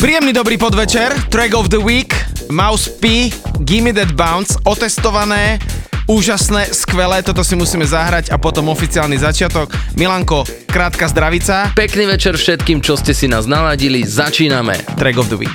Príjemný dobrý podvečer, track of the week, Mouse P, Gimme That Bounce, otestované, úžasné, skvelé, toto si musíme zahrať a potom oficiálny začiatok. Milanko, krátka zdravica. Pekný večer všetkým, čo ste si nás naladili, začíname. Track of the week.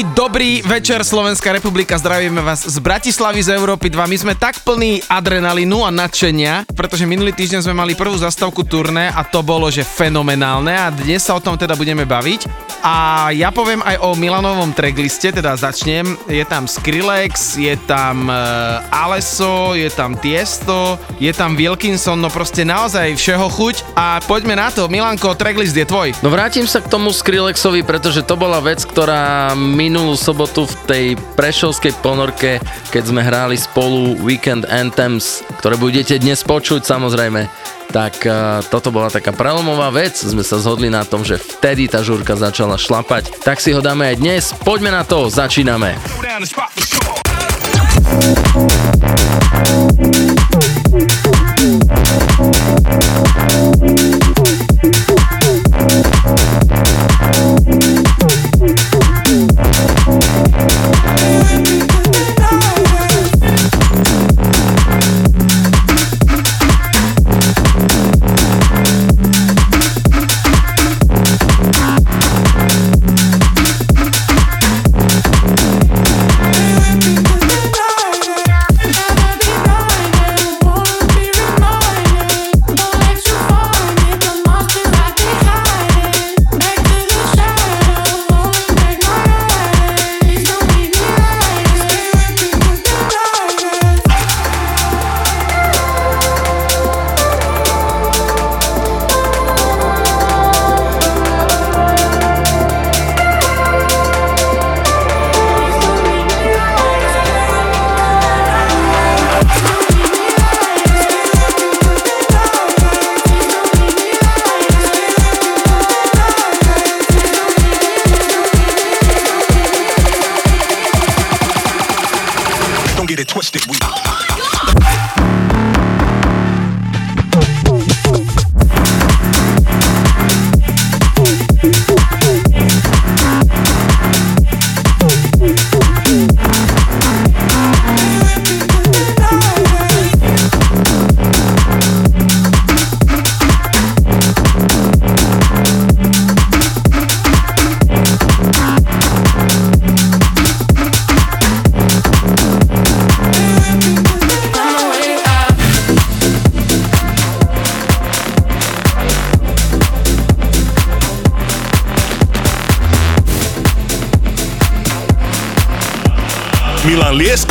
Dobrý večer Slovenská republika, zdravíme vás z Bratislavy z Európy 2. My sme tak plní adrenalínu a nadšenia, pretože minulý týždeň sme mali prvú zastavku turné a to bolo, že fenomenálne a dnes sa o tom teda budeme baviť. A ja poviem aj o Milanovom trackliste, teda začnem. Je tam Skrillex, je tam uh, Alesso, je tam Tiesto, je tam Wilkinson, no proste naozaj všeho chuť. A poďme na to, Milanko, tracklist je tvoj. No vrátim sa k tomu Skrillexovi, pretože to bola vec, ktorá minulú sobotu v tej prešovskej ponorke, keď sme hráli spolu Weekend Anthems, ktoré budete dnes počuť samozrejme, tak uh, toto bola taká prelomová vec. Sme sa zhodli na tom, že vtedy tá žúrka začala šlapať. Tak si ho dáme aj dnes. Poďme na to, začíname. been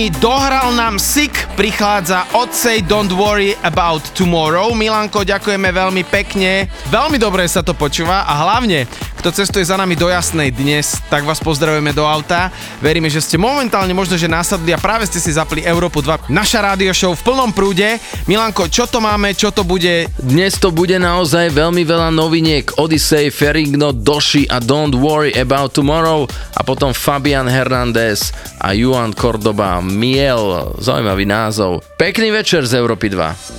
dní dohral nám Sick, prichádza Odsej Don't Worry About Tomorrow. Milanko, ďakujeme veľmi pekne, veľmi dobre sa to počúva a hlavne, kto cestuje za nami do jasnej dnes, tak vás pozdravujeme do auta. Veríme, že ste momentálne možno, že nasadli a práve ste si zapli Európu 2. Naša rádio show v plnom prúde. Milanko, čo to máme, čo to bude? Dnes to bude naozaj veľmi veľa noviniek. Odyssey, Ferrigno, Doshi a Don't Worry About Tomorrow potom Fabian Hernández a Juan Cordoba Miel. Zaujímavý názov. Pekný večer z Európy 2.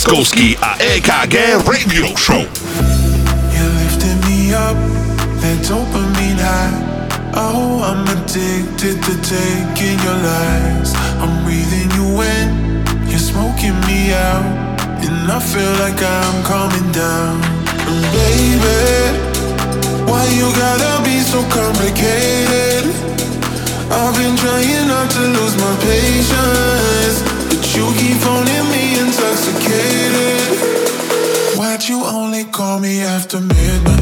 Pieskowski, a EKG Radio Show. You lifted me up, that me high. Oh, I'm addicted to taking your lies. I'm breathing you in, you're smoking me out, and I feel like I'm coming down. And baby, why you gotta be so complicated? I've been trying not to lose my patience. You keep phoning me intoxicated. Why'd you only call me after midnight?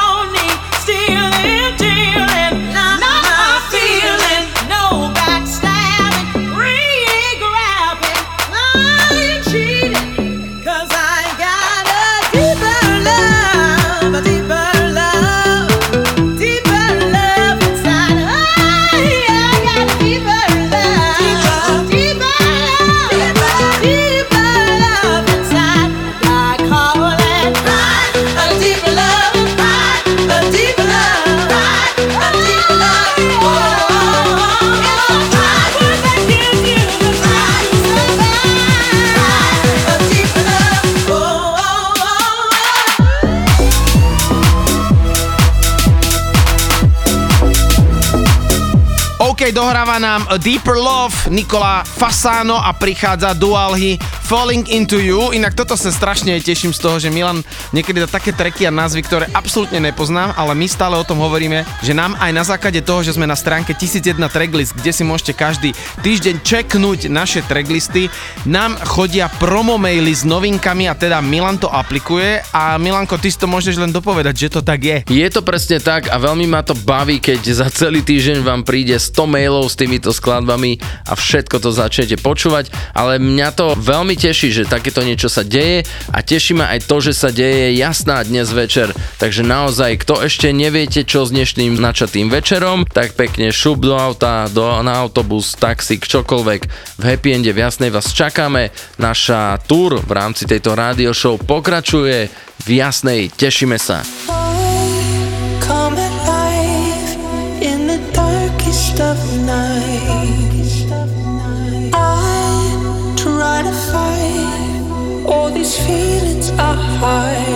Welfare. I don't need stealing, nám Deeper Love, Nikola Fasano a prichádza Dualhy Falling Into You. Inak toto sa strašne teším z toho, že Milan niekedy dá také treky a názvy, ktoré absolútne nepoznám, ale my stále o tom hovoríme, že nám aj na základe toho, že sme na stránke 1001 tracklist, kde si môžete každý týždeň čeknúť naše tracklisty, nám chodia promo maily s novinkami a teda Milan to aplikuje a Milanko, ty si to môžeš len dopovedať, že to tak je. Je to presne tak a veľmi ma to baví, keď za celý týždeň vám príde 100 mailov s týmito skladbami a všetko to začnete počúvať, ale mňa to veľmi teší, že takéto niečo sa deje a teší ma aj to, že sa deje jasná dnes večer. Takže naozaj, kto ešte neviete, čo s dnešným načatým večerom, tak pekne šup do auta, do, na autobus, taxík, čokoľvek. V Happy Ende v Jasnej vás čakáme. Naša tour v rámci tejto rádio show pokračuje. v Jasnej. Tešíme sa. heart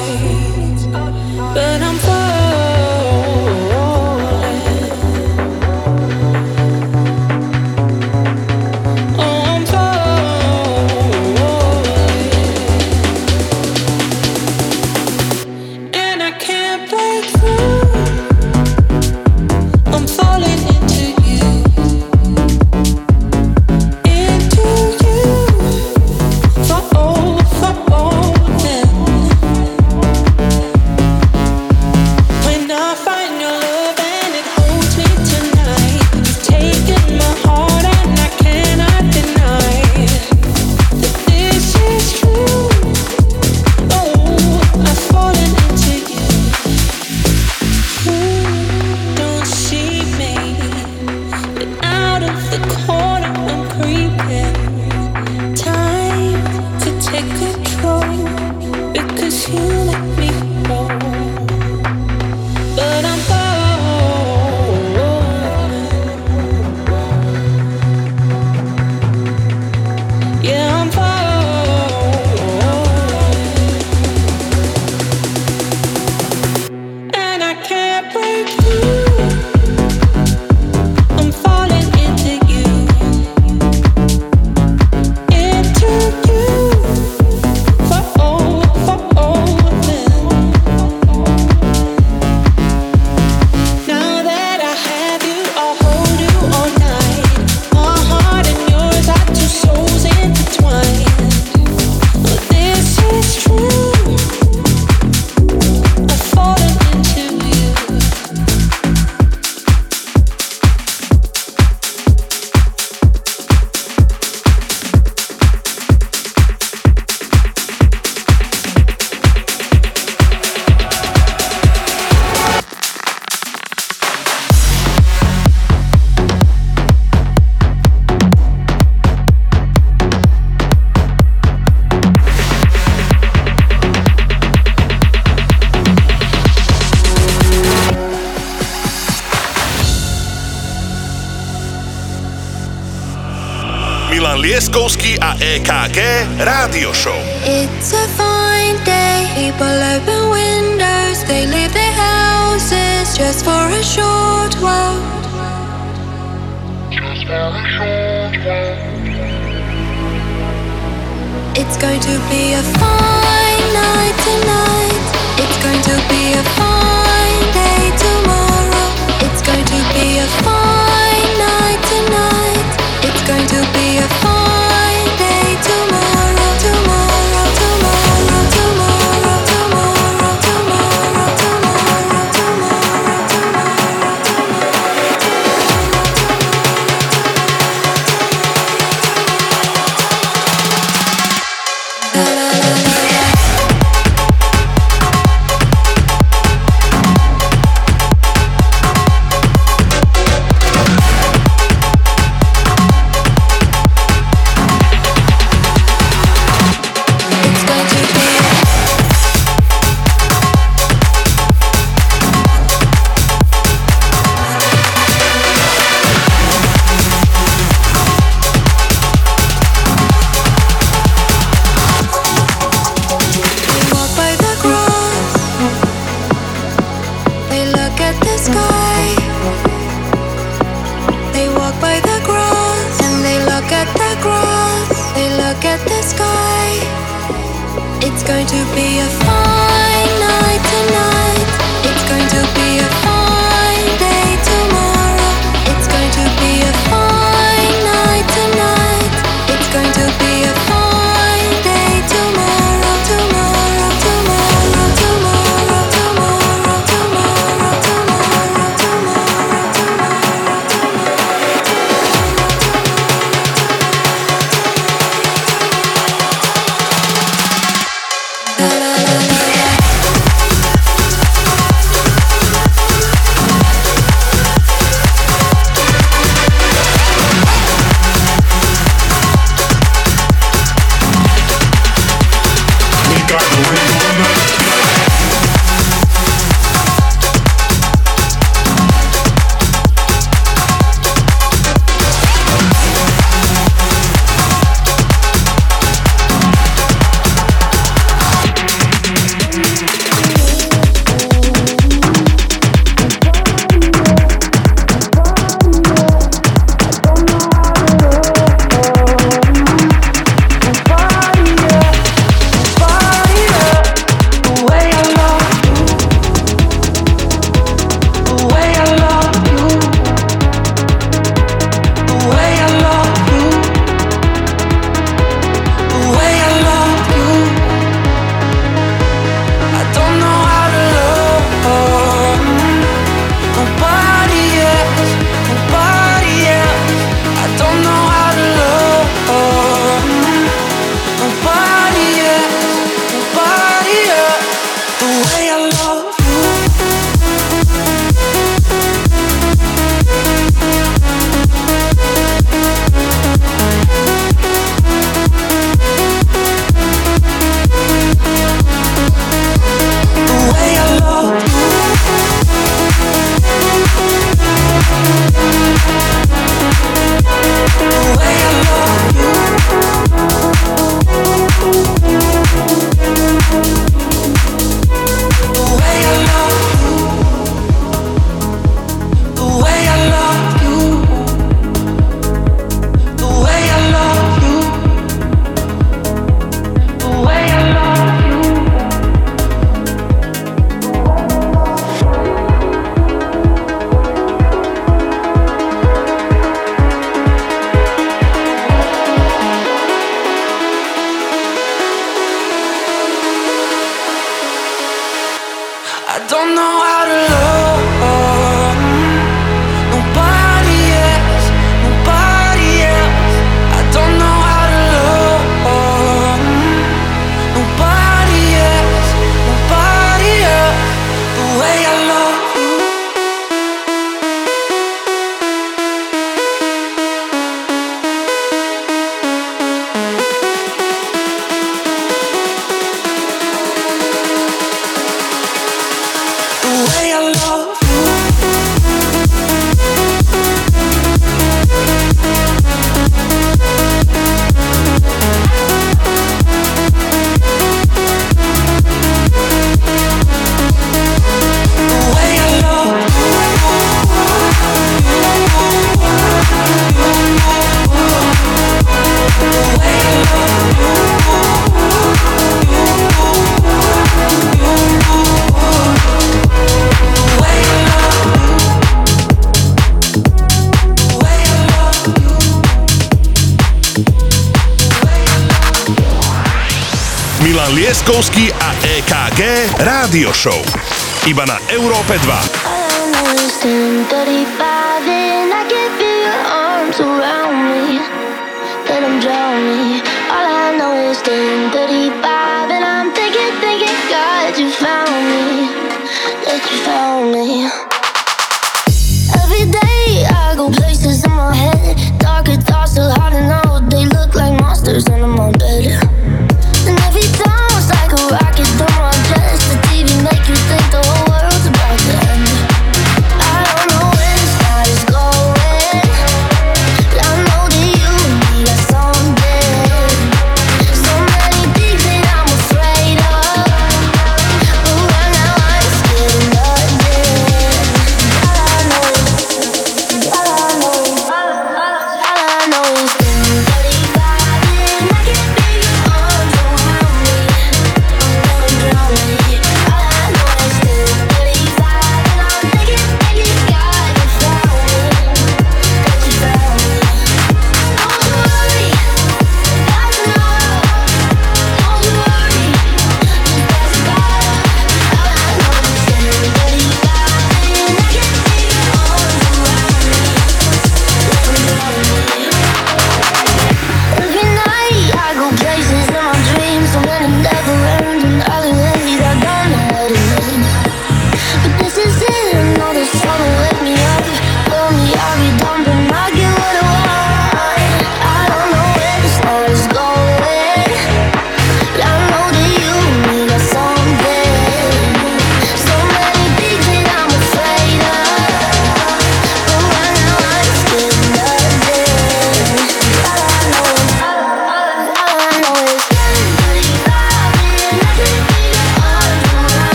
Radio Show.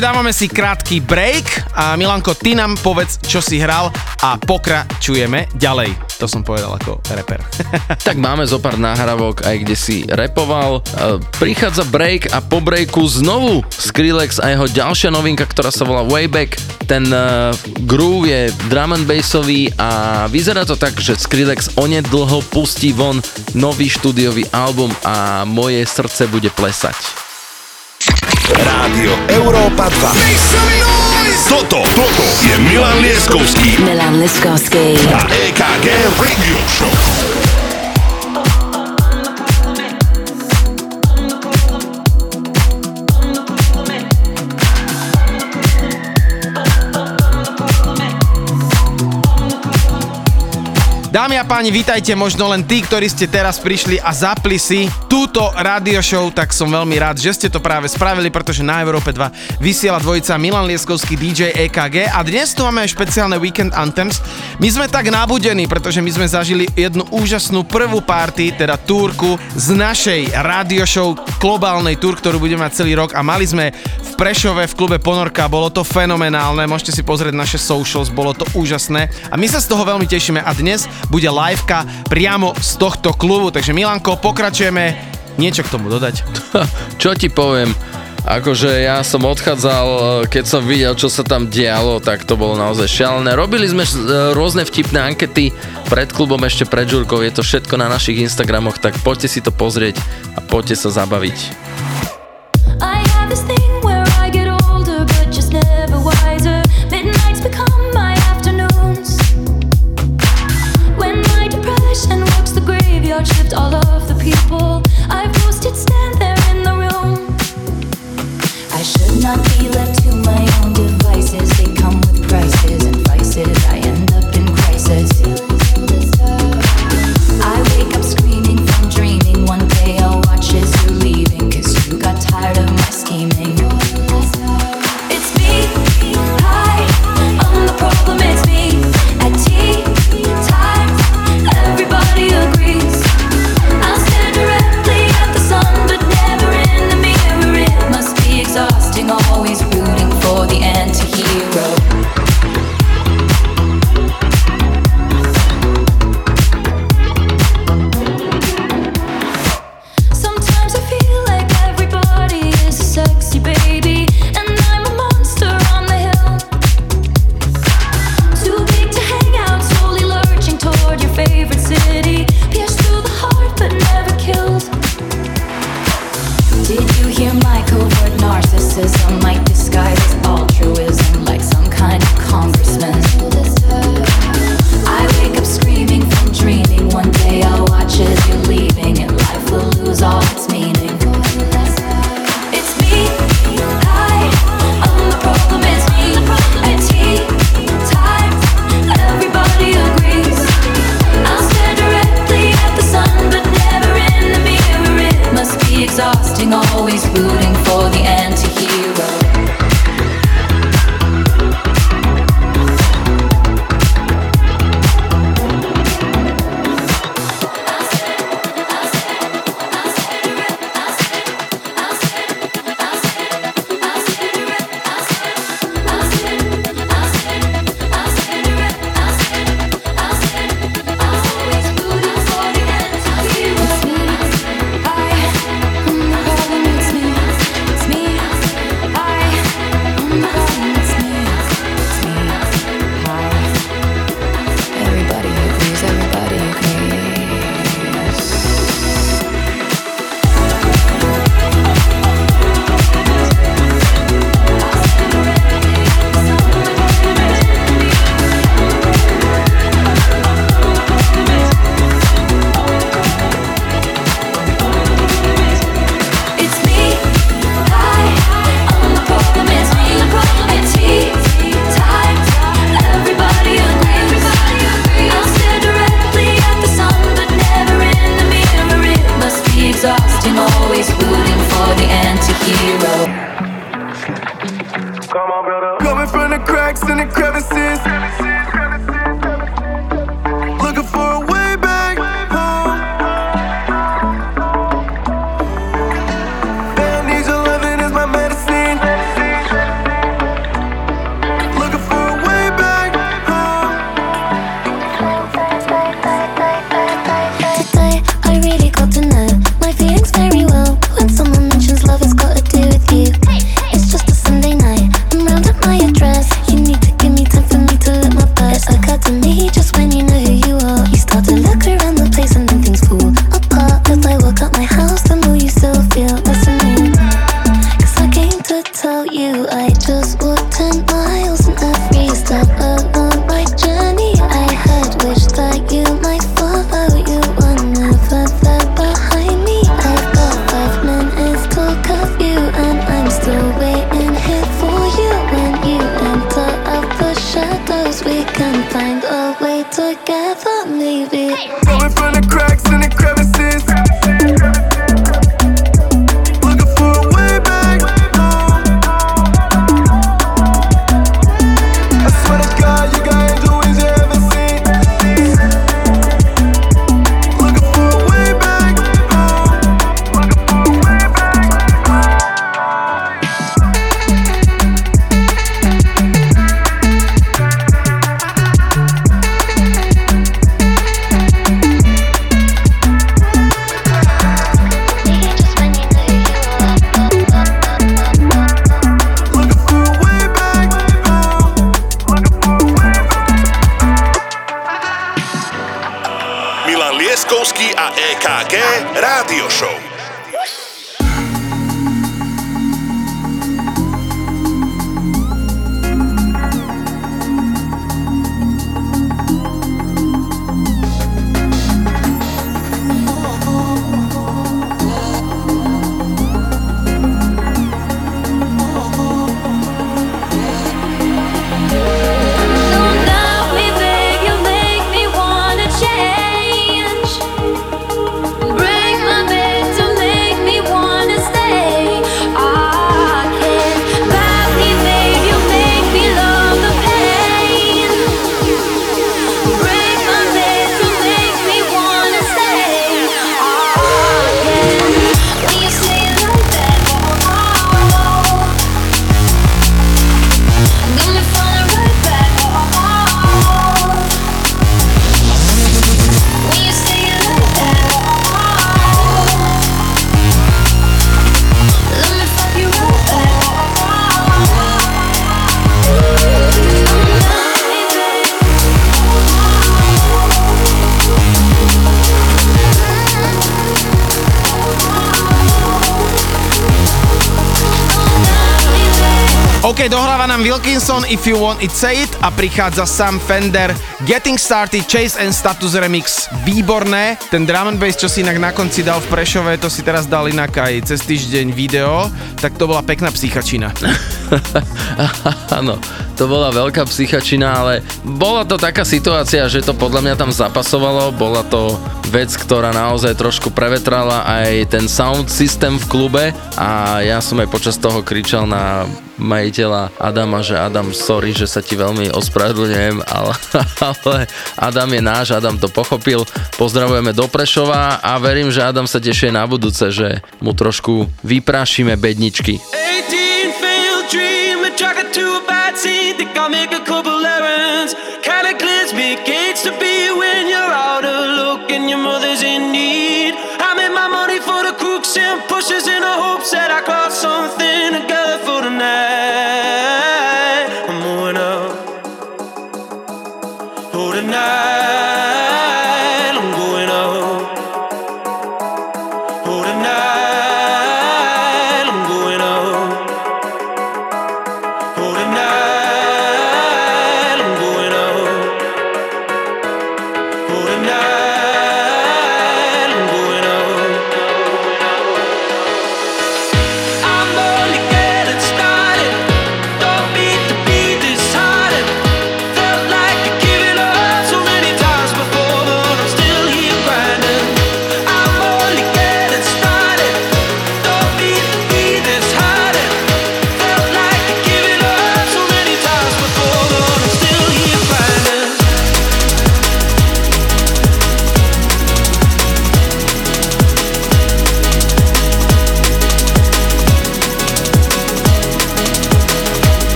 Takže dávame si krátky break a Milanko, ty nám povedz, čo si hral a pokračujeme ďalej. To som povedal ako reper. tak máme zo pár nahrávok aj kde si repoval. E, prichádza break a po breaku znovu Skrillex a jeho ďalšia novinka, ktorá sa volá Wayback. Ten e, groove je drum and bassový a vyzerá to tak, že Skrillex onedlho pustí von nový štúdiový album a moje srdce bude plesať. Rádio Európa 2. Toto, toto je Milan Leskovský. Milan Lieskovský. A EKG Radio Show. Dámy a páni, vítajte možno len tí, ktorí ste teraz prišli a zapli si túto radio show, tak som veľmi rád, že ste to práve spravili, pretože na Európe 2 vysiela dvojica Milan Lieskovský DJ EKG a dnes tu máme aj špeciálne Weekend Anthems. My sme tak nabudení, pretože my sme zažili jednu úžasnú prvú party, teda túrku z našej radio show, globálnej túr, ktorú budeme mať celý rok. A mali sme v Prešove v klube Ponorka, bolo to fenomenálne, môžete si pozrieť naše socials, bolo to úžasné. A my sa z toho veľmi tešíme. A dnes bude liveka priamo z tohto klubu, takže Milanko, pokračujeme, niečo k tomu dodať. Čo ti poviem? Akože ja som odchádzal, keď som videl, čo sa tam dialo, tak to bolo naozaj šialené. Robili sme e, rôzne vtipné ankety pred klubom, ešte pred žurkou, je to všetko na našich Instagramoch, tak poďte si to pozrieť a poďte sa zabaviť. I have this thing I If You Want It Say It a prichádza Sam Fender Getting Started Chase and Status Remix. Výborné. Ten drum and bass, čo si inak na konci dal v Prešove, to si teraz dal inak aj cez týždeň video, tak to bola pekná psychačina. Áno, to bola veľká psychačina, ale bola to taká situácia, že to podľa mňa tam zapasovalo, bola to vec, ktorá naozaj trošku prevetrala aj ten sound systém v klube a ja som aj počas toho kričal na majiteľa Adama, že Adam, sorry, že sa ti veľmi ospravedlňujem, ale, ale Adam je náš, Adam to pochopil. Pozdravujeme do Prešova a verím, že Adam sa teší na budúce, že mu trošku vyprášime bedničky. 18 failed dream,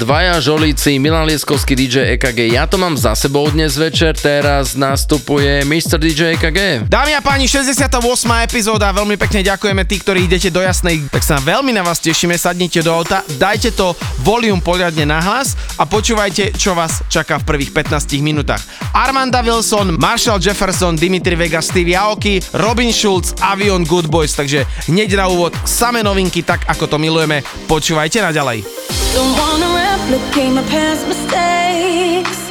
dvaja žolíci, Milan Lieskovský DJ EKG. Ja to mám za sebou dnes večer, teraz nastupuje Mr. DJ EKG. Dámy a páni, 68. epizóda, veľmi pekne ďakujeme tí, ktorí idete do jasnej, tak sa veľmi na vás tešíme, sadnite do auta, dajte to volium poriadne na hlas a počúvajte, čo vás čaká v prvých 15 minútach. Armanda Wilson, Marshall Jefferson, Dimitri Vegas, Steve Aoki, Robin Schulz, Avion Good Boys, takže hneď na úvod same novinky, tak ako to milujeme, počúvajte naďalej. Don't wanna replicate my past mistakes.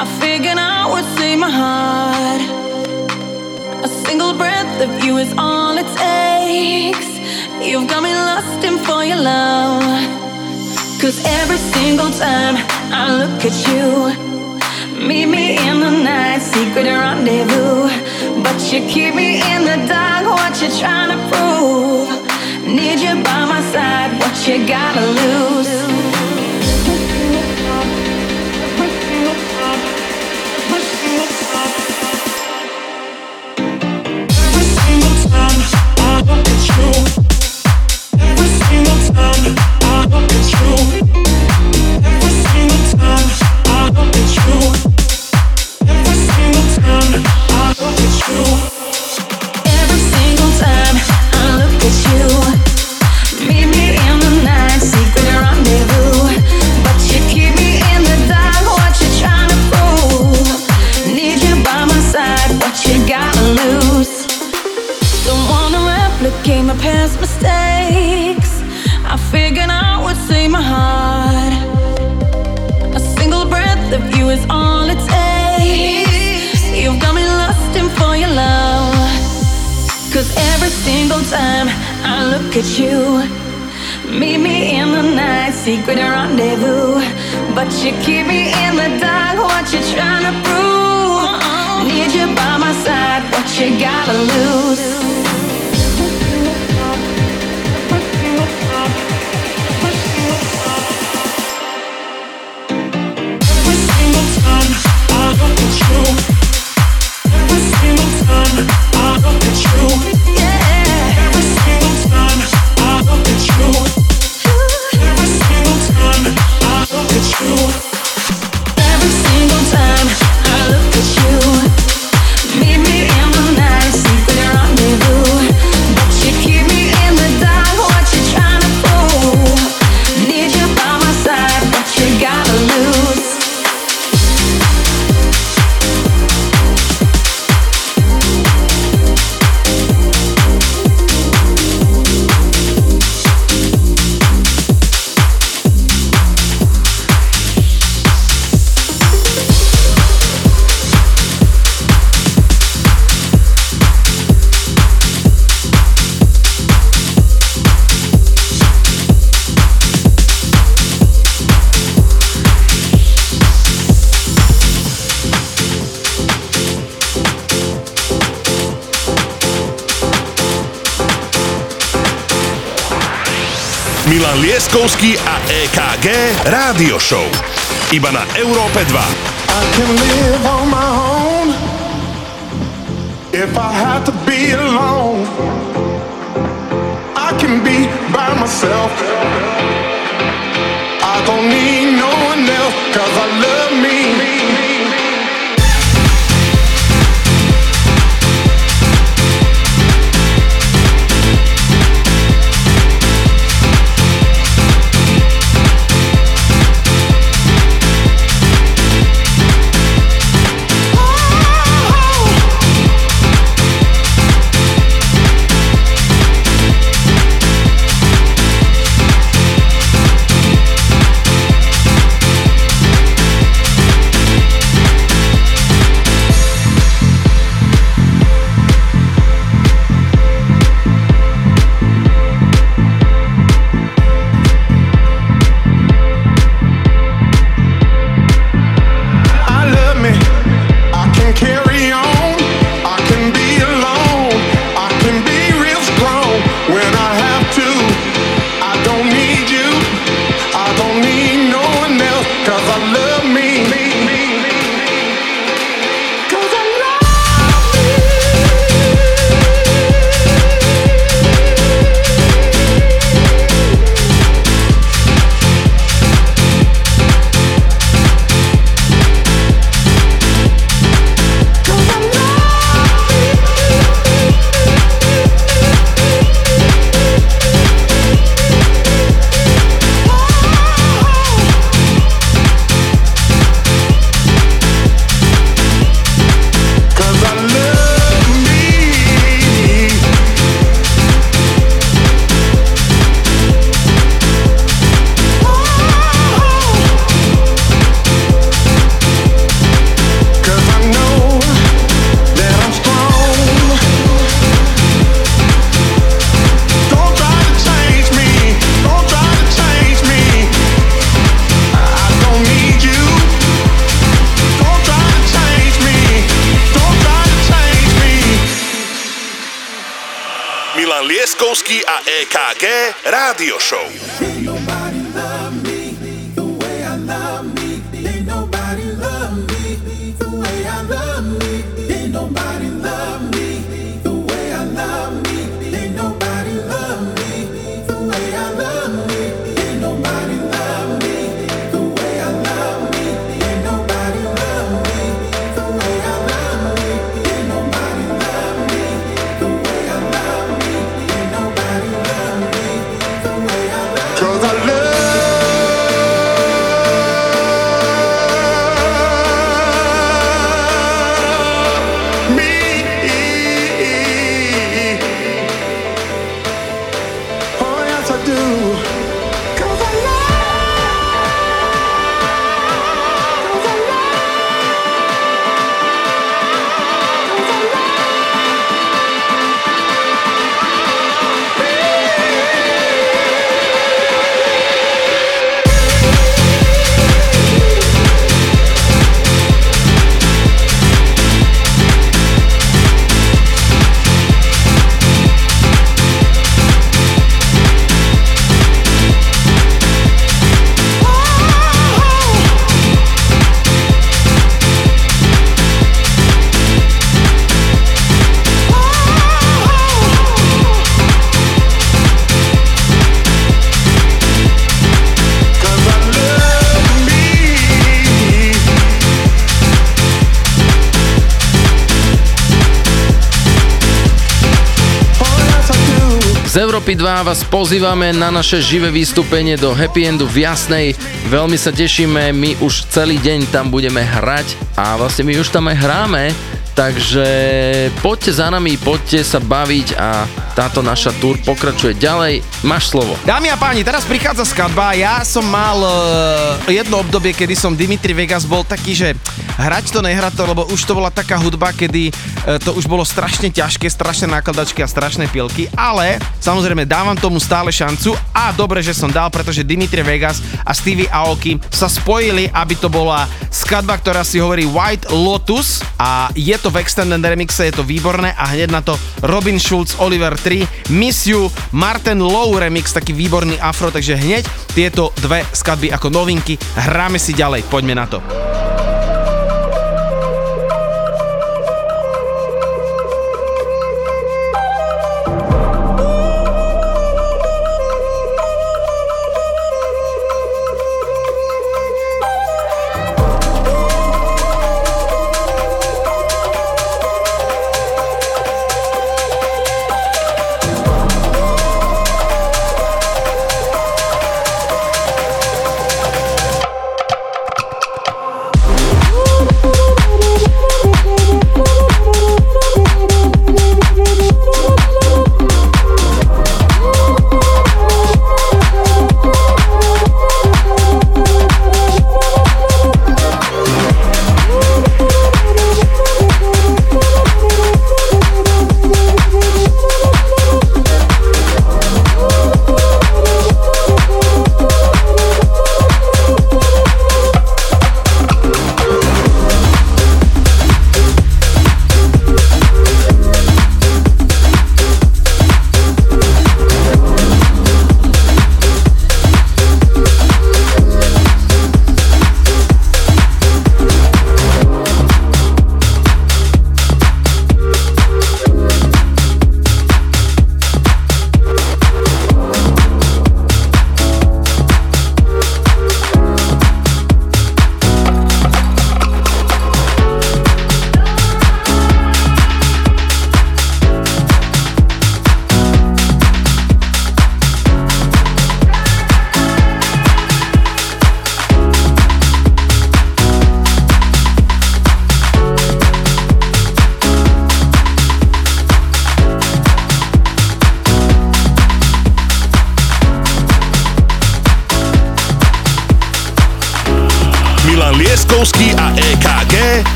I figured I would save my heart. A single breath of you is all it takes. You've got me lost in for your love. Cause every single time I look at you, meet me in the night, secret rendezvous. But you keep me in the dark, what you trying to prove? Need you by my side, what you gotta lose? Show. Iba na Európe 2. I can live on my own if I have to be alone. I can be by myself. I don't need no one else cause I love Európy 2 vás pozývame na naše živé vystúpenie do Happy Endu v Jasnej. Veľmi sa tešíme, my už celý deň tam budeme hrať a vlastne my už tam aj hráme, takže poďte za nami, poďte sa baviť a táto naša tour pokračuje ďalej. Máš slovo. Dámy a páni, teraz prichádza skladba. Ja som mal uh, jedno obdobie, kedy som Dimitri Vegas bol taký, že hrať to, nehrať to, lebo už to bola taká hudba, kedy uh, to už bolo strašne ťažké, strašné nákladačky a strašné pilky, ale samozrejme dávam tomu stále šancu a dobre, že som dal, pretože Dimitri Vegas a Stevie Aoki sa spojili, aby to bola skladba, ktorá si hovorí White Lotus a je to v extended remixe, je to výborné a hneď na to Robin Schulz, Oliver 3, Miss You, Martin Low remix, taký výborný afro, takže hneď tieto dve skladby ako novinky, hráme si ďalej, poďme na to.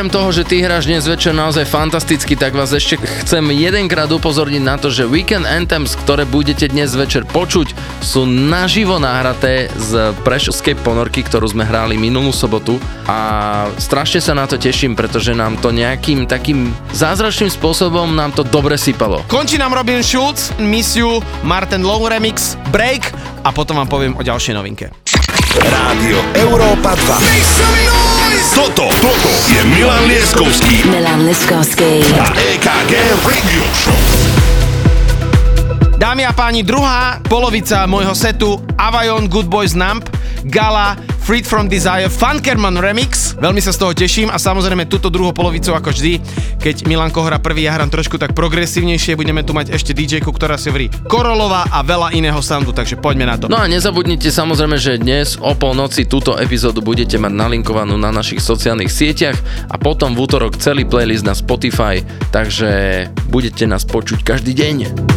Okrem toho, že ty hráš dnes večer naozaj fantasticky, tak vás ešte chcem jedenkrát upozorniť na to, že Weekend Anthems, ktoré budete dnes večer počuť, sú naživo nahraté z Prešovskej ponorky, ktorú sme hrali minulú sobotu a strašne sa na to teším, pretože nám to nejakým takým zázračným spôsobom nám to dobre sypalo. Končí nám Robin Schulz, Miss You, Martin Low Remix, Break a potom vám poviem o ďalšej novinke. Rádio Európa 2. Toto, toto je Milan Lieskovský Milan Liskovský. a EKG Radio Show. Dámy a páni, druhá polovica môjho setu Avajon Good Boys Nump, Gala, Freed from Desire, Funkerman Remix. Veľmi sa z toho teším a samozrejme túto druhú polovicu ako vždy, keď Milanko hrá prvý, ja hrám trošku tak progresívnejšie, budeme tu mať ešte dj ktorá si hovorí Korolová a veľa iného soundu, takže poďme na to. No a nezabudnite samozrejme, že dnes o polnoci túto epizódu budete mať nalinkovanú na našich sociálnych sieťach a potom v útorok celý playlist na Spotify, takže budete nás počuť každý deň.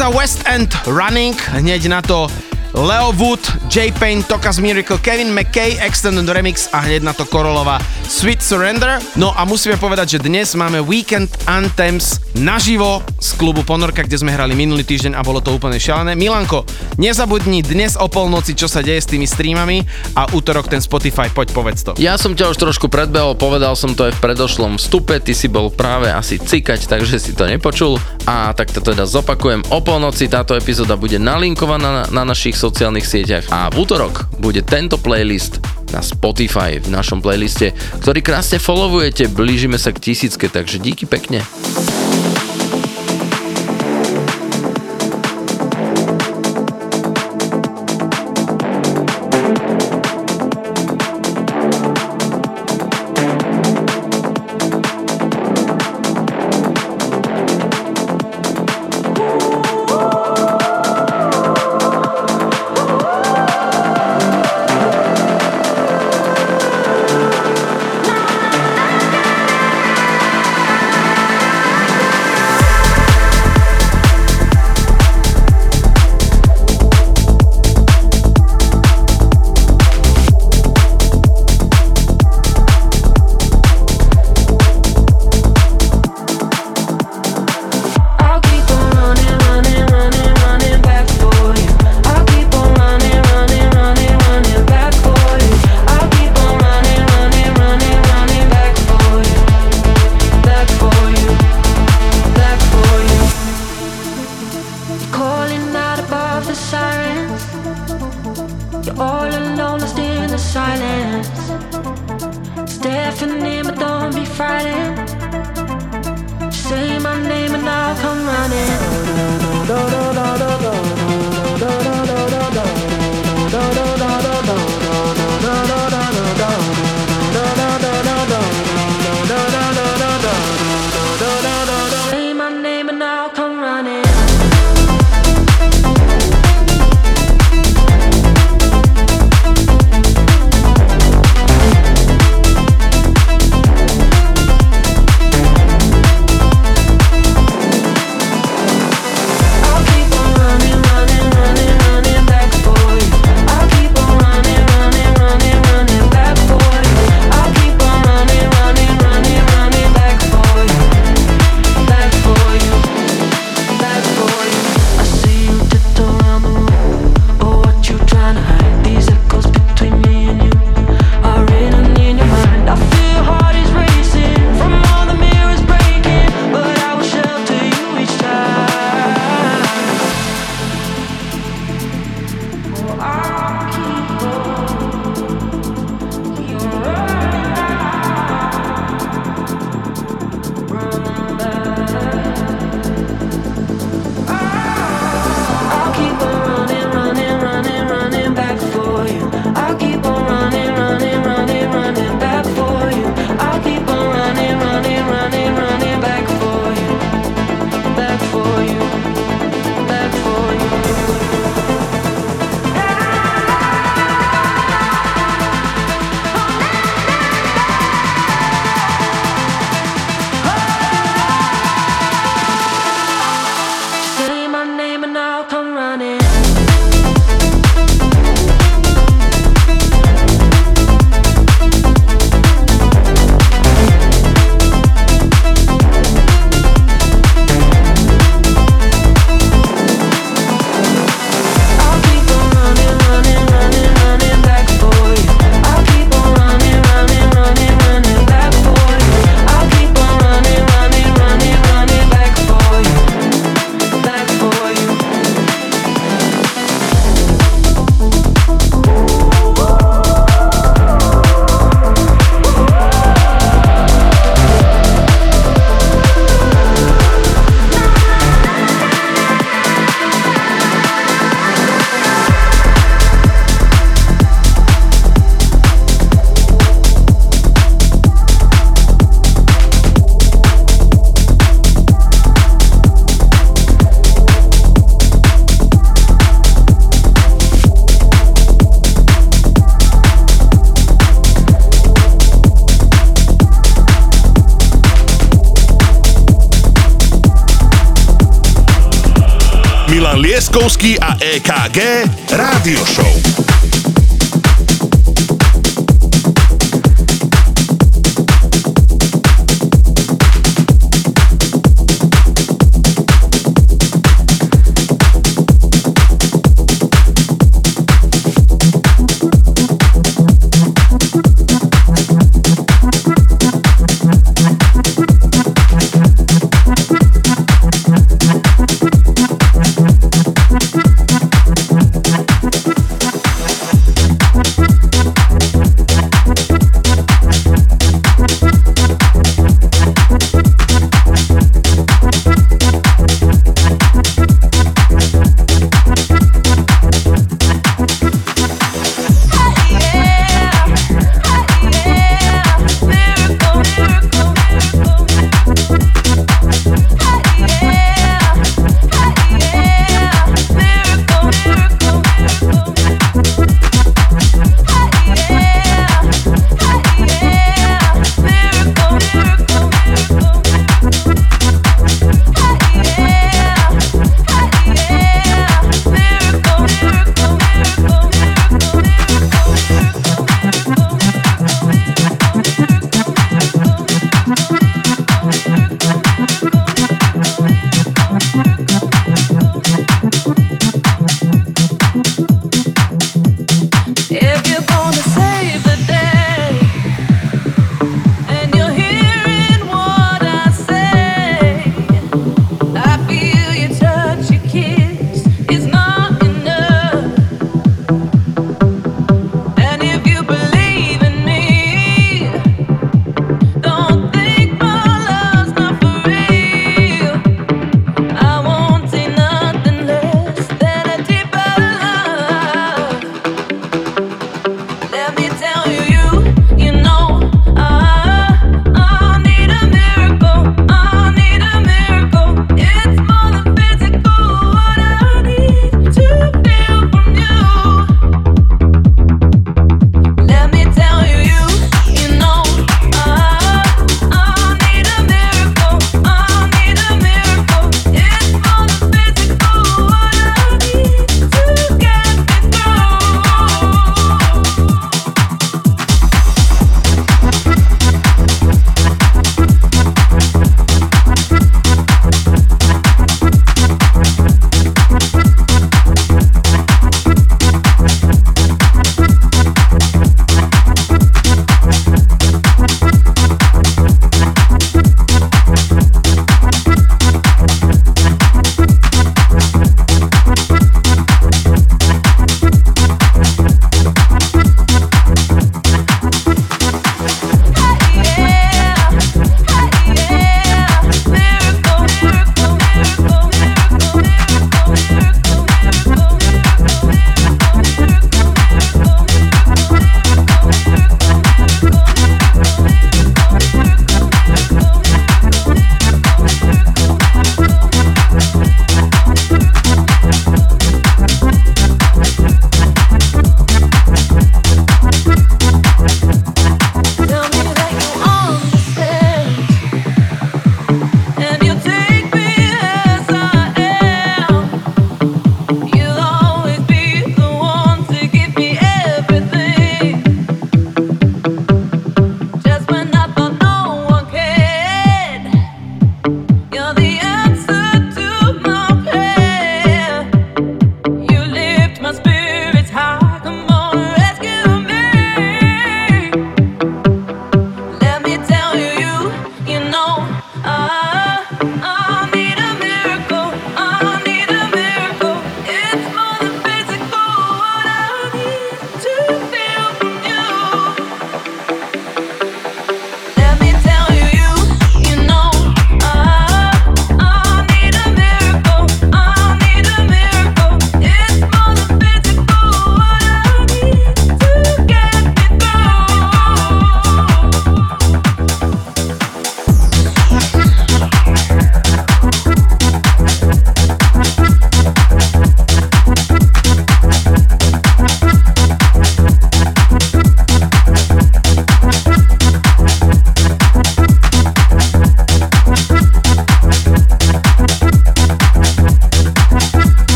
Prichádza West End Running, hneď na to Leo Wood, J. Payne, Tokas Miracle, Kevin McKay, Extended Remix a hneď na to Korolova Sweet Surrender. No a musíme povedať, že dnes máme Weekend Anthems naživo z klubu Ponorka, kde sme hrali minulý týždeň a bolo to úplne šialené. Milanko, nezabudni dnes o polnoci, čo sa deje s tými streamami a útorok ten Spotify, poď povedz to. Ja som ťa už trošku predbehol, povedal som to aj v predošlom vstupe, ty si bol práve asi cikať, takže si to nepočul. A tak to teda zopakujem, o polnoci táto epizóda bude nalinkovaná na, na našich sociálnych sieťach a v útorok bude tento playlist na Spotify v našom playliste, ktorý krásne followujete, blížime sa k tisícke, takže díky pekne.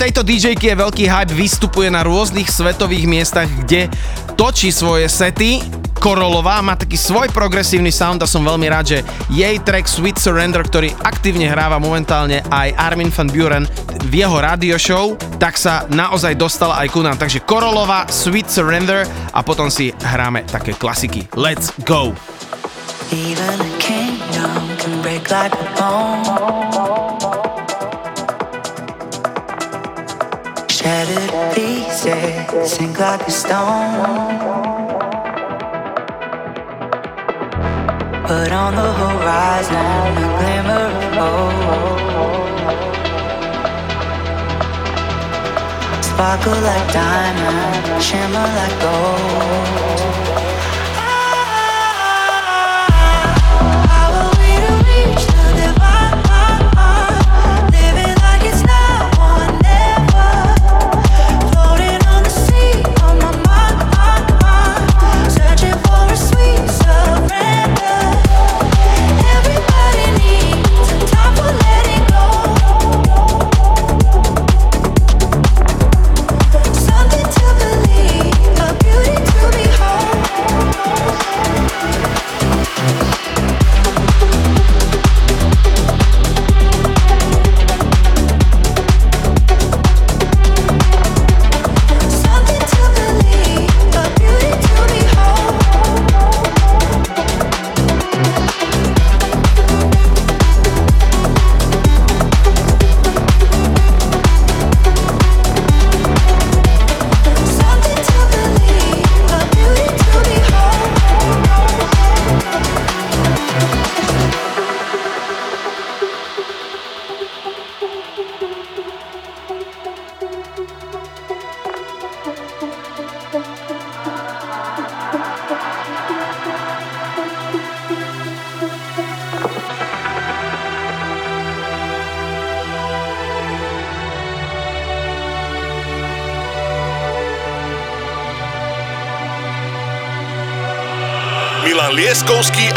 Tejto DJ-ky je veľký hype, vystupuje na rôznych svetových miestach, kde točí svoje sety. Korolová má taký svoj progresívny sound a som veľmi rád, že jej track Sweet Surrender, ktorý aktívne hráva momentálne aj Armin van Buren v jeho radio show, tak sa naozaj dostala aj ku nám. Takže Korolová, Sweet Surrender a potom si hráme také klasiky. Let's go! Even a kingdom can break like a bone. Pieces sink like a stone. But on the horizon, a glimmer of hope. Sparkle like diamond, shimmer like gold.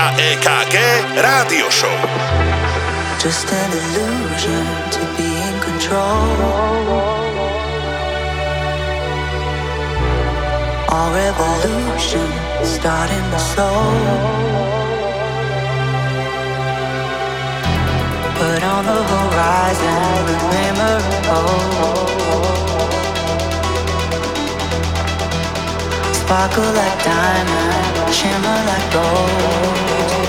Lieskovský a EKG Rádio Show. Just an illusion to be in control. All revolution starting slow. But on the horizon, the glimmer of hope. Sparkle like diamond, shimmer like gold.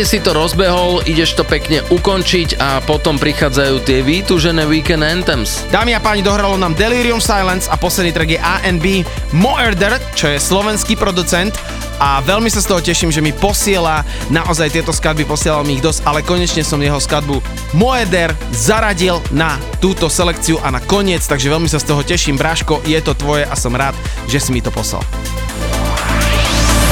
Pekne si to rozbehol, ideš to pekne ukončiť a potom prichádzajú tie vytúžené Weekend Anthems. Dámy a páni, dohralo nám Delirium Silence a posledný track je A&B Moerder, čo je slovenský producent a veľmi sa z toho teším, že mi posiela naozaj tieto skladby, posielal mi ich dosť, ale konečne som jeho skladbu Moeder zaradil na túto selekciu a na koniec, takže veľmi sa z toho teším. Bráško, je to tvoje a som rád, že si mi to poslal.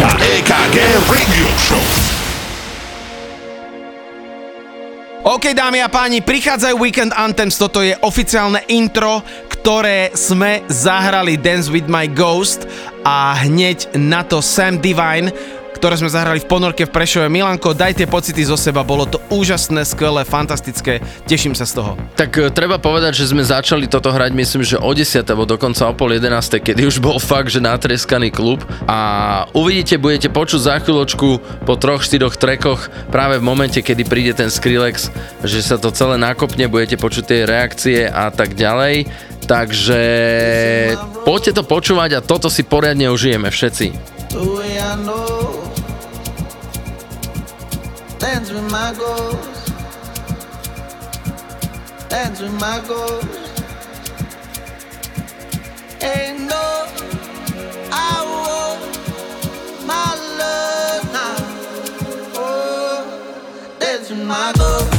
A EKG Radio Show. OK, dámy a páni, prichádzajú Weekend Anthems, toto je oficiálne intro, ktoré sme zahrali Dance With My Ghost a hneď na to Sam Divine, ktoré sme zahrali v ponorke v Prešove. Milanko, daj tie pocity zo seba, bolo to úžasné, skvelé, fantastické, teším sa z toho. Tak e, treba povedať, že sme začali toto hrať myslím, že o 10. alebo dokonca o pol 11. kedy už bol fakt, že natreskaný klub a uvidíte, budete počuť za chvíľočku po troch, štyroch trekoch práve v momente, kedy príde ten Skrillex, že sa to celé nakopne, budete počuť tie reakcie a tak ďalej. Takže poďte to počúvať a toto si poriadne užijeme všetci. The way I know Dance with my ghost. Dance with my ghost. Ain't no I want my love now Oh Dance with my ghost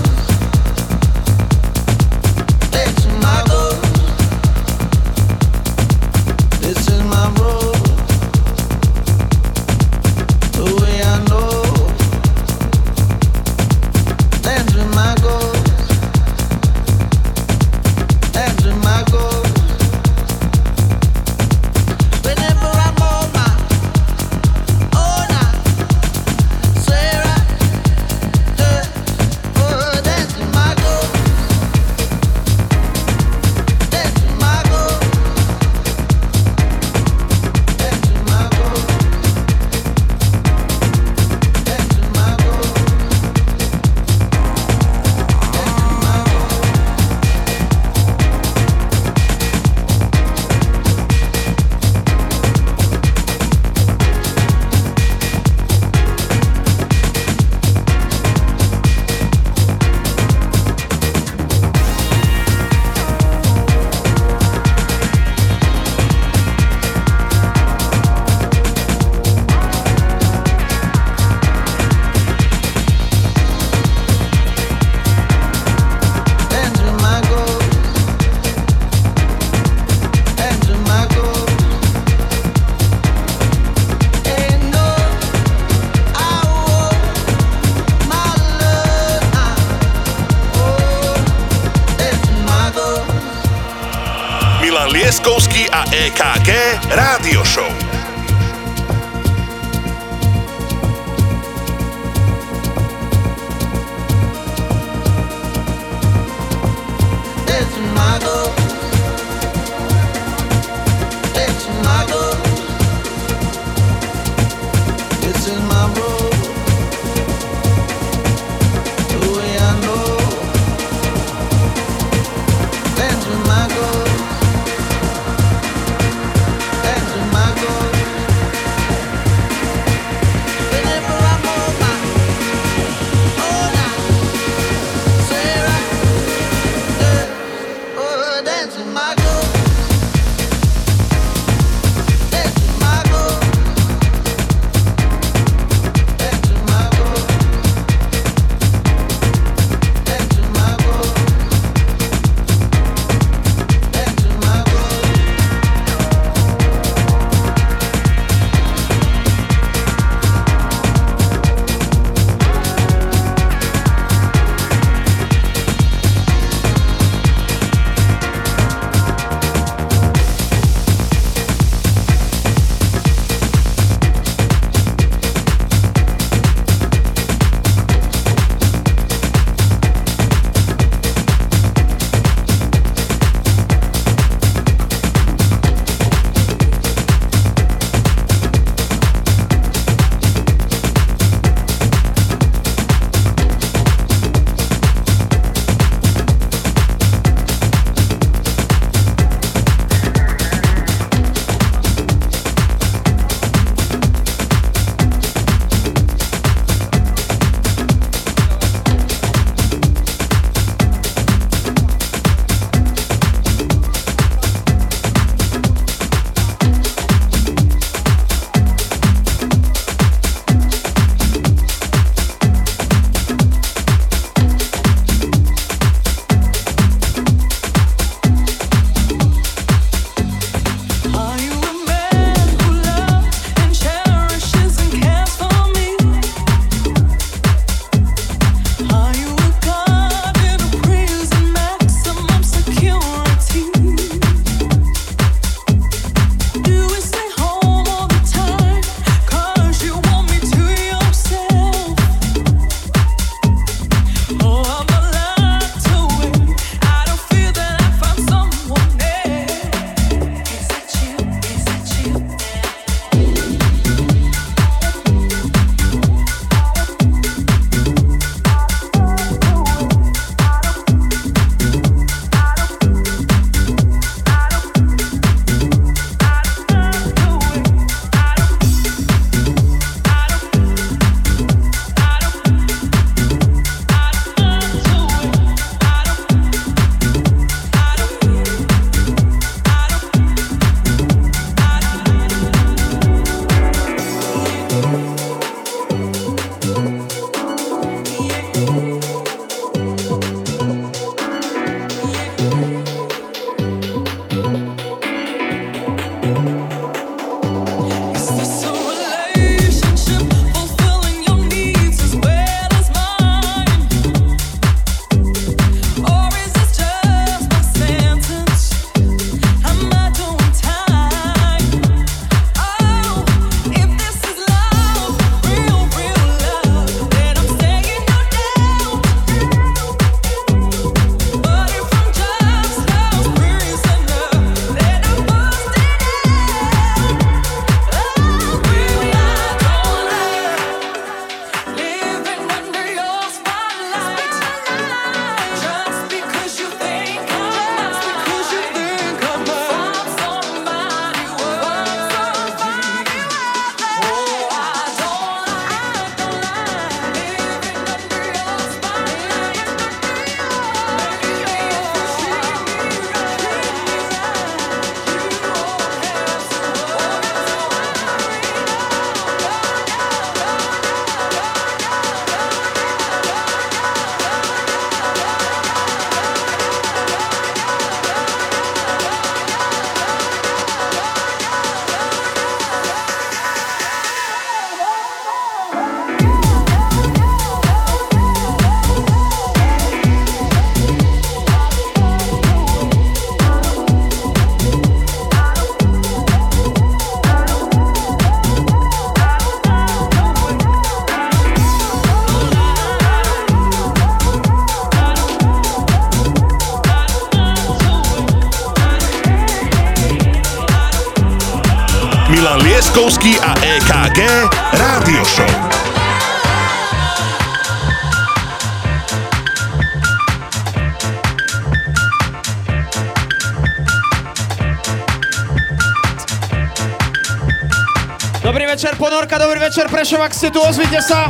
Prešov, ak ste tu, ozvite sa.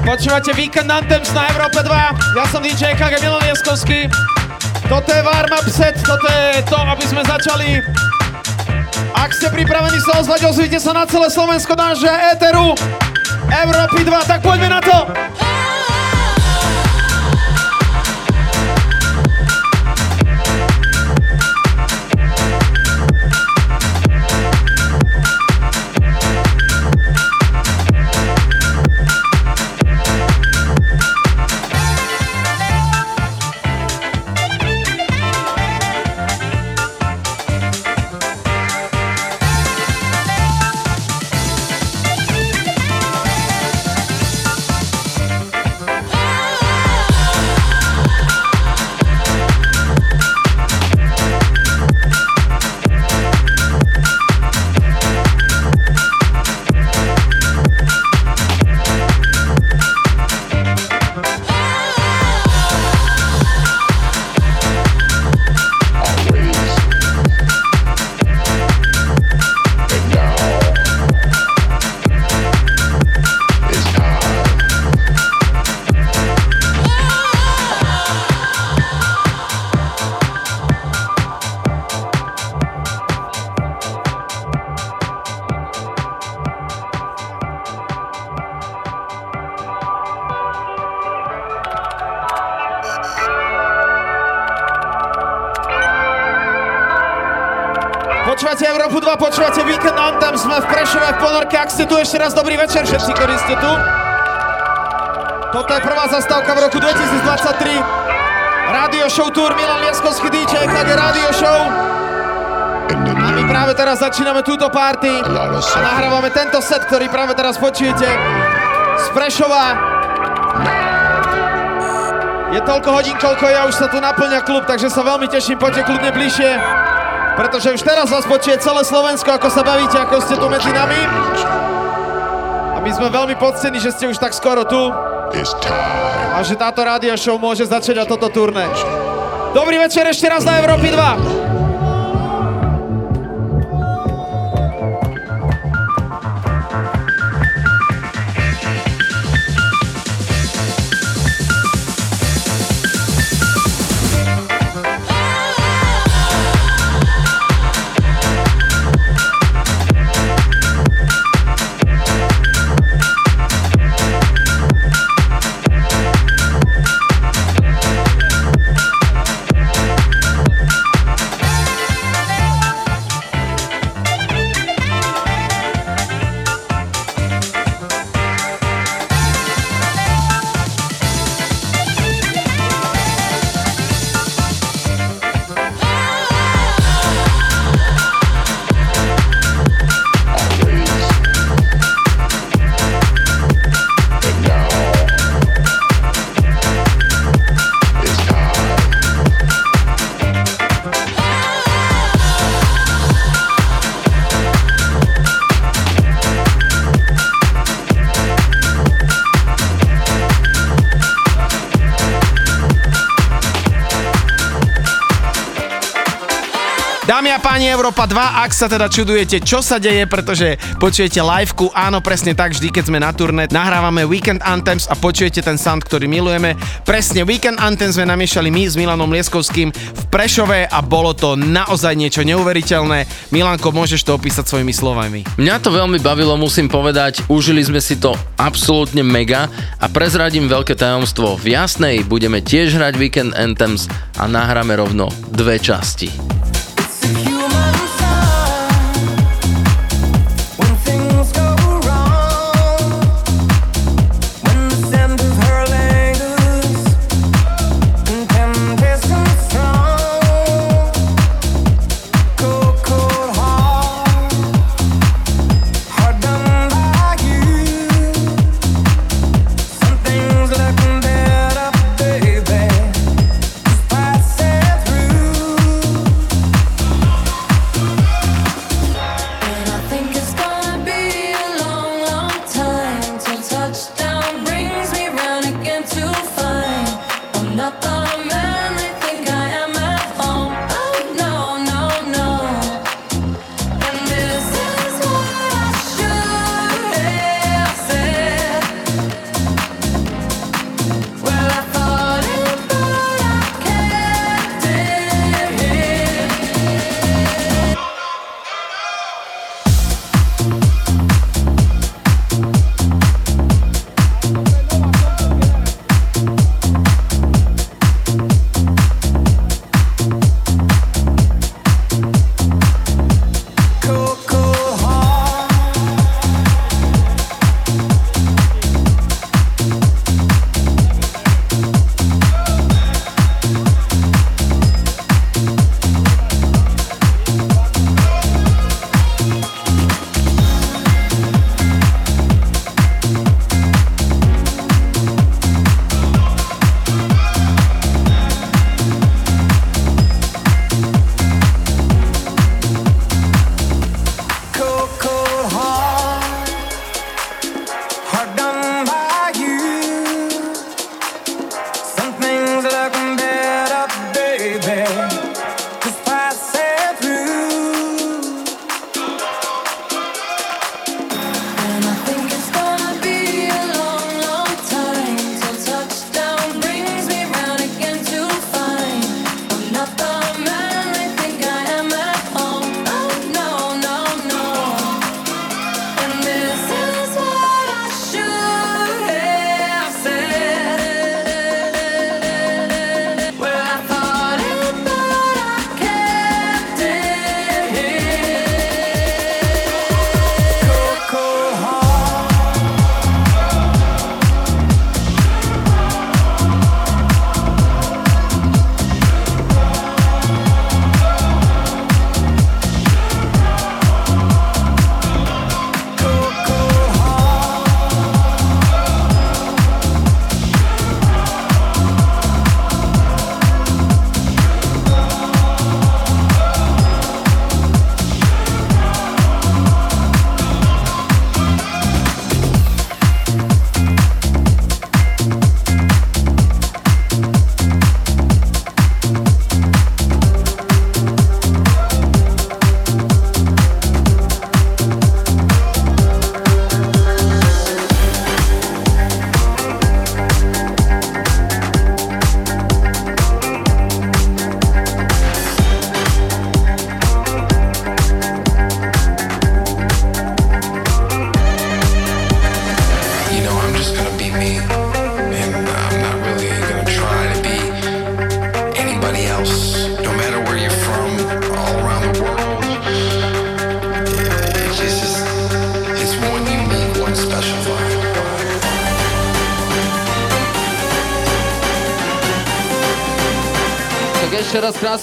Počúvate Weekend Anthems na Európe 2. Ja som DJ KG Milan Jeskovský. Toto je warm-up set, toto je to, aby sme začali. Ak ste pripravení sa ozvať, ozvite sa na celé Slovensko nášho éteru. Európy 2, tak poďme na to. V ponorke, ak ste tu ešte raz dobrý večer všetci, ktorí ste tu. Toto je prvá zastávka v roku 2023. Radio Show Tour Milan Lieskovský DJ, KG Radio Show. A my práve teraz začíname túto party a nahrávame tento set, ktorý práve teraz počujete z Prešova. Je toľko hodín, koľko ja už sa tu naplňa klub, takže sa veľmi teším, poďte kľudne bližšie. Pretože už teraz vás počuje celé Slovensko, ako sa bavíte, ako ste tu medzi nami. A my sme veľmi poctení, že ste už tak skoro tu. A že táto rádio show môže začať a toto turné. Dobrý večer ešte raz na Európy 2. Európa 2, ak sa teda čudujete, čo sa deje, pretože počujete liveku, áno, presne tak, vždy, keď sme na turné, nahrávame Weekend Anthems a počujete ten sound, ktorý milujeme. Presne, Weekend Anthems sme namiešali my s Milanom Lieskovským v Prešove a bolo to naozaj niečo neuveriteľné. Milanko, môžeš to opísať svojimi slovami. Mňa to veľmi bavilo, musím povedať, užili sme si to absolútne mega a prezradím veľké tajomstvo. V Jasnej budeme tiež hrať Weekend Anthems a nahráme rovno dve časti.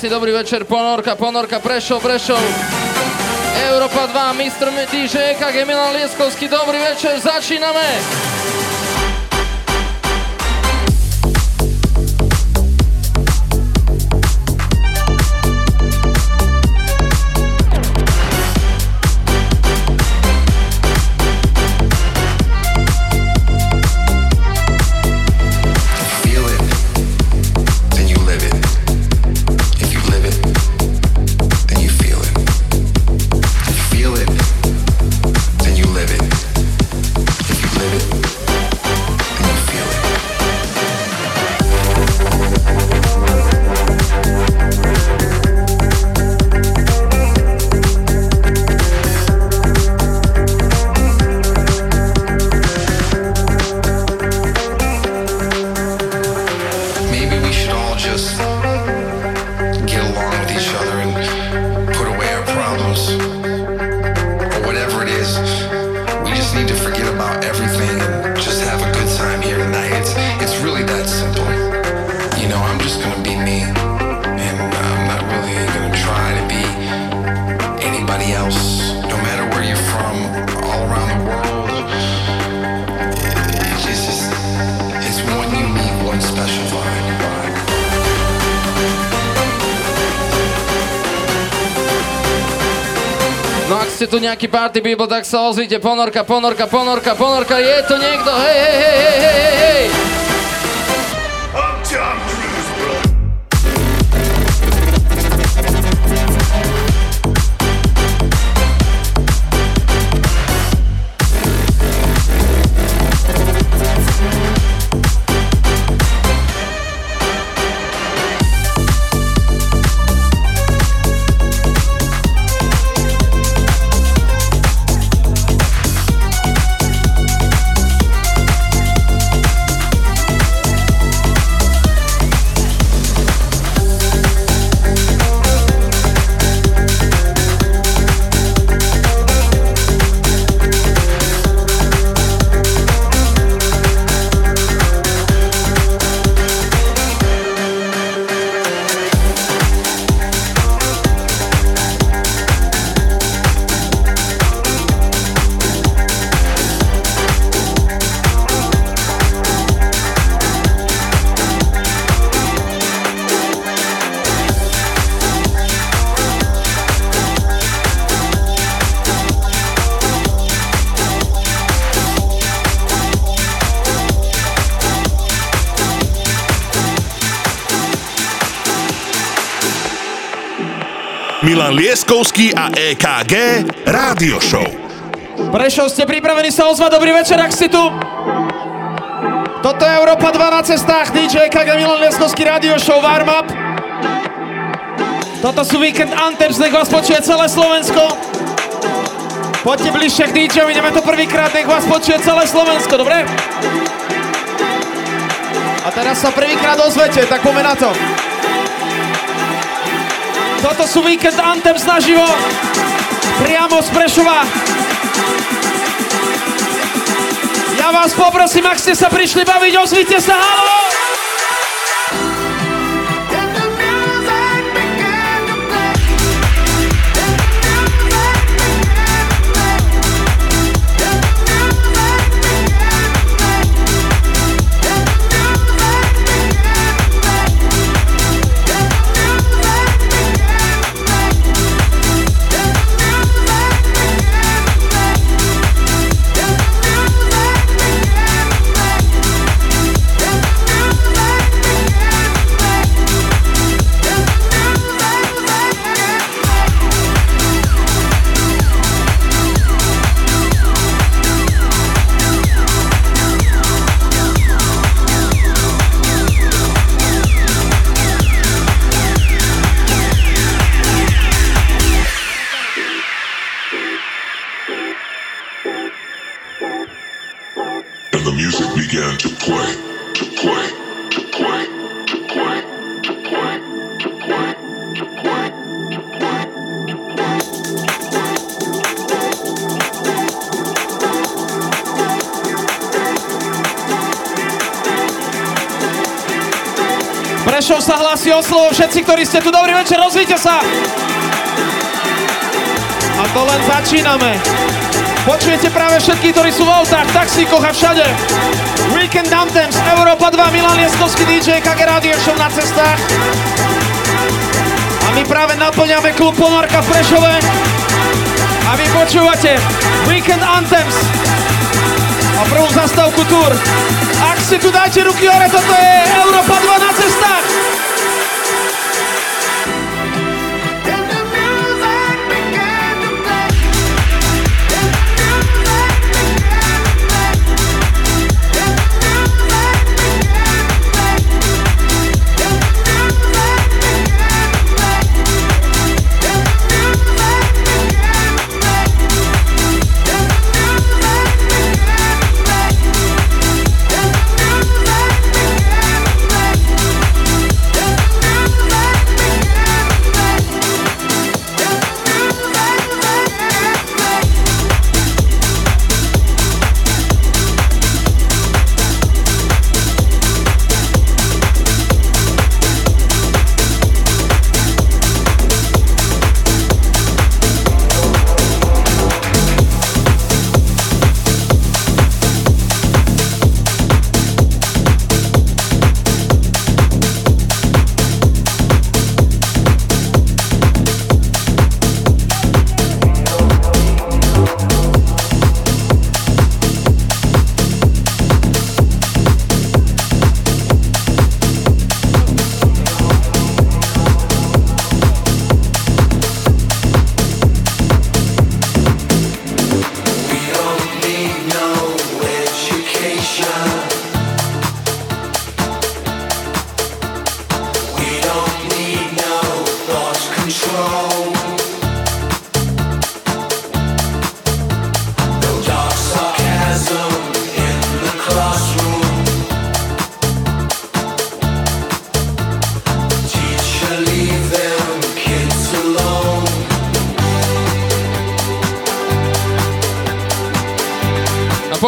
Krásny dobrý večer, Ponorka, Ponorka, Prešov, Prešov. Európa 2, Mr. DJ EKG Milan Lieskovský, dobrý večer, začíname! Nejaký party people, tak sa ozvite, Ponorka, Ponorka, Ponorka, Ponorka, je tu niekto, hej, hej, hej, hej, hej, hej, Lieskovský a EKG Rádio Show. Prešov, ste pripravení sa ozvať? Dobrý večer, ak ste tu. Toto je Európa 2 na cestách, DJ KG Milan Leskovský Radio Show Warm Up. Toto sú Weekend Anthems, nech vás počuje celé Slovensko. Poďte bližšie k DJ-ovi, ideme to prvýkrát, nech vás počuje celé Slovensko, dobre? A teraz sa prvýkrát ozvete, tak poďme na to. Toto sú Weekend Anthems naživo, priamo z Prešova. Ja vás poprosím, ak ste sa prišli baviť, ozvite sa, halo! Všetci, ktorí ste tu, dobrý večer, rozvíte sa. A to len začíname. Počujete práve všetkých, ktorí sú v autách, taxíkoch a všade. Weekend Anthems, Európa 2, Milan Lieskovský DJ, KG Radio Show na cestách. A my práve naplňame klub Ponorka v Prešove. A vy počúvate Weekend Anthems a prvú zastávku Tour. Ak si tu dajte ruky hore, toto je Európa 2 na cestách.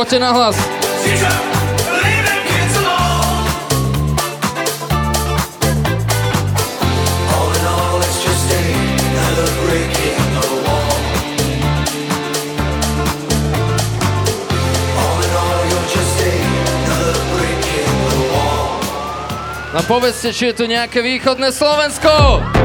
Poďte na hlas. No povedzte, či je tu nejaké východné Slovensko!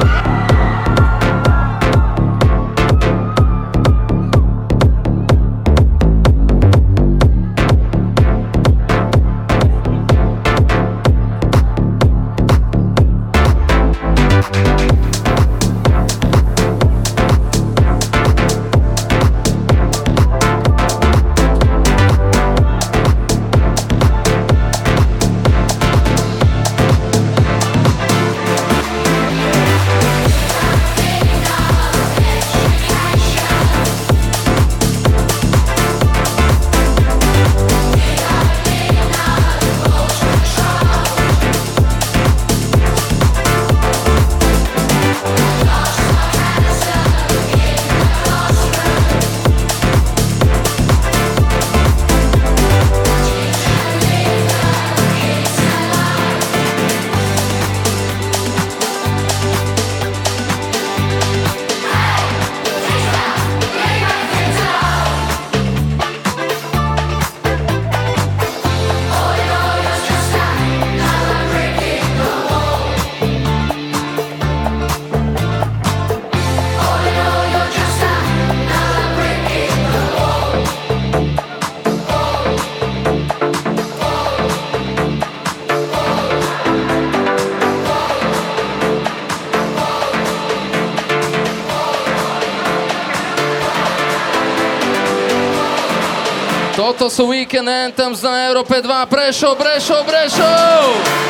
Toto sú Weekend Anthems na Európe 2. Prešov, Prešov, Prešov!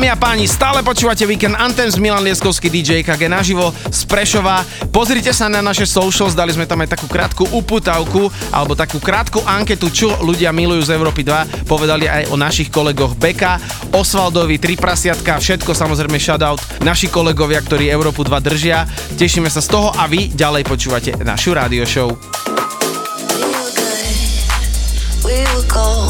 Dámy a páni, stále počúvate Weekend Anthems Milan Lieskovský DJ KG naživo z Prešova. Pozrite sa na naše socials, dali sme tam aj takú krátku uputavku alebo takú krátku anketu, čo ľudia milujú z Európy 2. Povedali aj o našich kolegoch Beka, Osvaldovi, Tri prasiatka, všetko samozrejme shoutout naši kolegovia, ktorí Európu 2 držia. Tešíme sa z toho a vy ďalej počúvate našu rádio show. we were gold.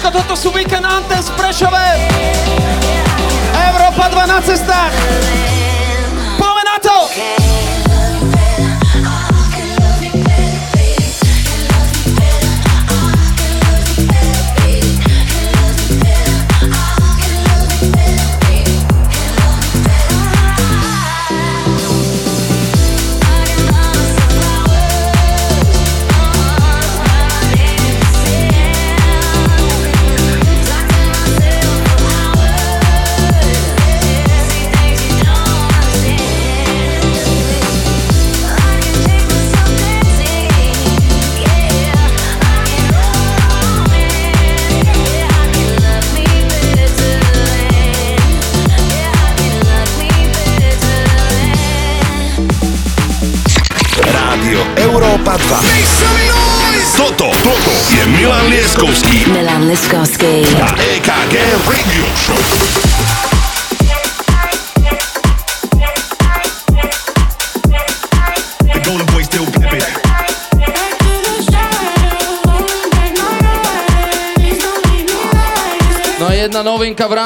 Slovensko, toto sú Weekend Anthems v Prešove.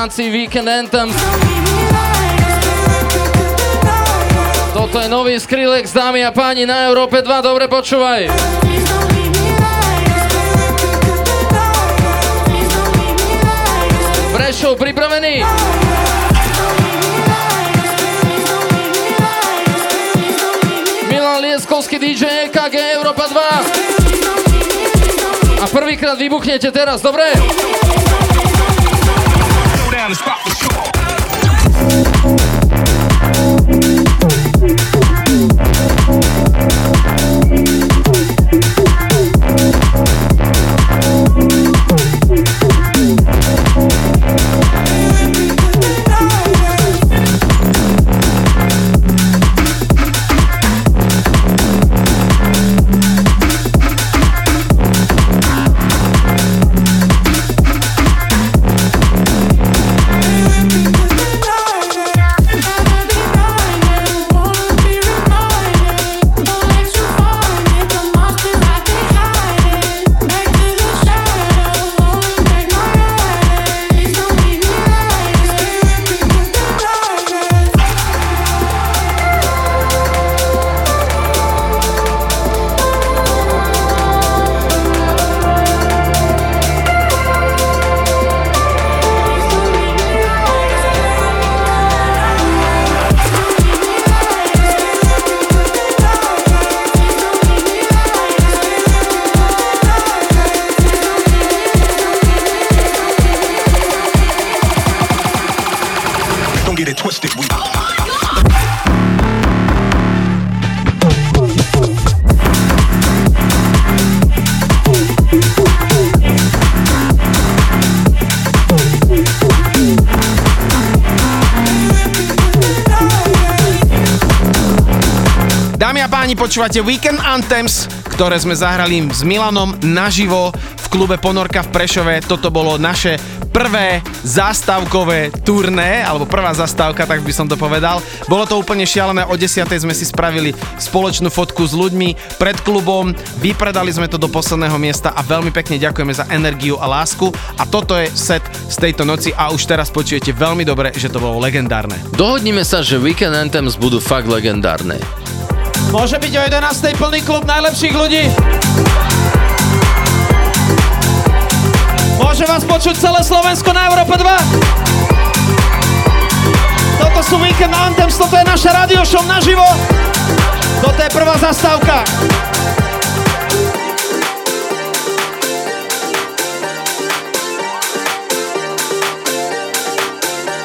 Rámci Weekend Anthems. Toto je nový Skrillex, dámy a páni, na Európe 2, dobre počúvaj. Prešov, pripravený? Milan Lieskovský DJ EKG Európa 2. A prvýkrát vybuchnete teraz, dobre? music. Počúvate Weekend Anthems, ktoré sme zahrali s Milanom naživo v klube Ponorka v Prešove. Toto bolo naše prvé zástavkové turné, alebo prvá zastávka, tak by som to povedal. Bolo to úplne šialené, o 10. sme si spravili spoločnú fotku s ľuďmi pred klubom, vypredali sme to do posledného miesta a veľmi pekne ďakujeme za energiu a lásku. A toto je set z tejto noci a už teraz počujete veľmi dobre, že to bolo legendárne. Dohodnime sa, že Weekend Anthems budú fakt legendárne. Môže byť o 11. plný klub najlepších ľudí. Môže vás počuť celé Slovensko na Európe 2. Toto sú Weekend Anthems, toto je naša radio show naživo. Toto je prvá zastávka.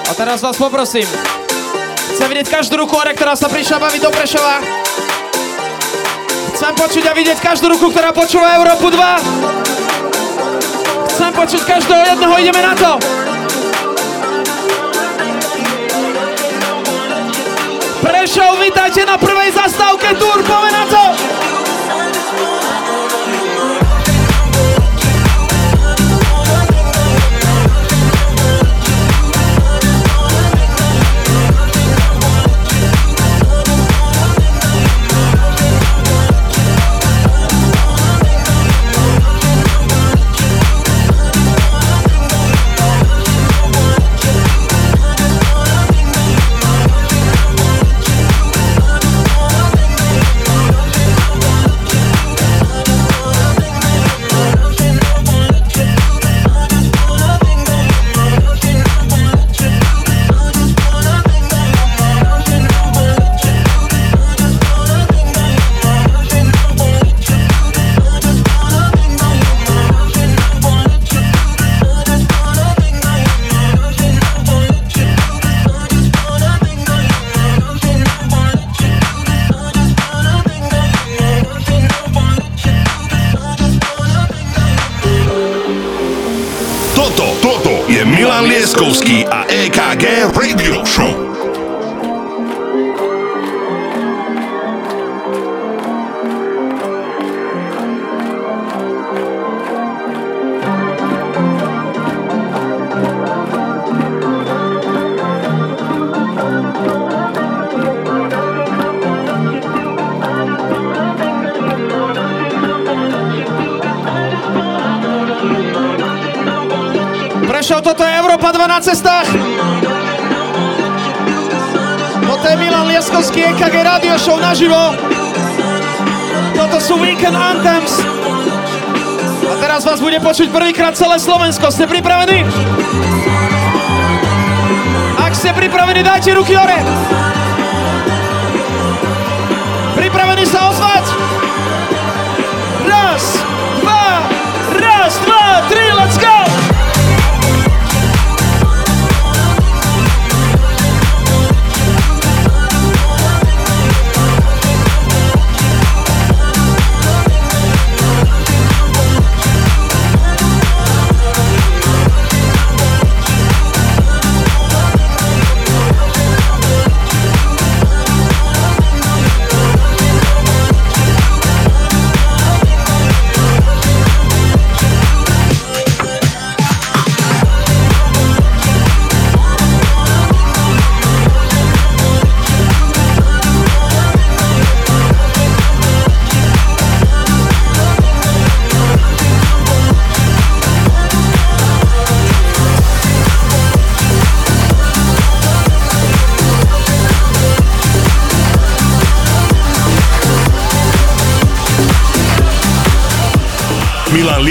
A teraz vás poprosím. Chcem vidieť každú ruku ktorá sa prišla baviť do Prešova. Chcem počuť a vidieť každú ruku, ktorá počúva Európu 2. Chcem počuť každého jedného, ideme na to. Prešov, vítajte na prvej zastávke Tour, poďme na to. Milan Lieskovský a EKG na cestách. Toto je Milan Lieskovský EKG Radio Show naživo. Toto sú Weekend Anthems. A teraz vás bude počuť prvýkrát celé Slovensko. Ste pripravení? Ak ste pripravení, dajte ruky hore. Pripravení sa ozvať? Raz, dva, raz, dva, tri, let's go!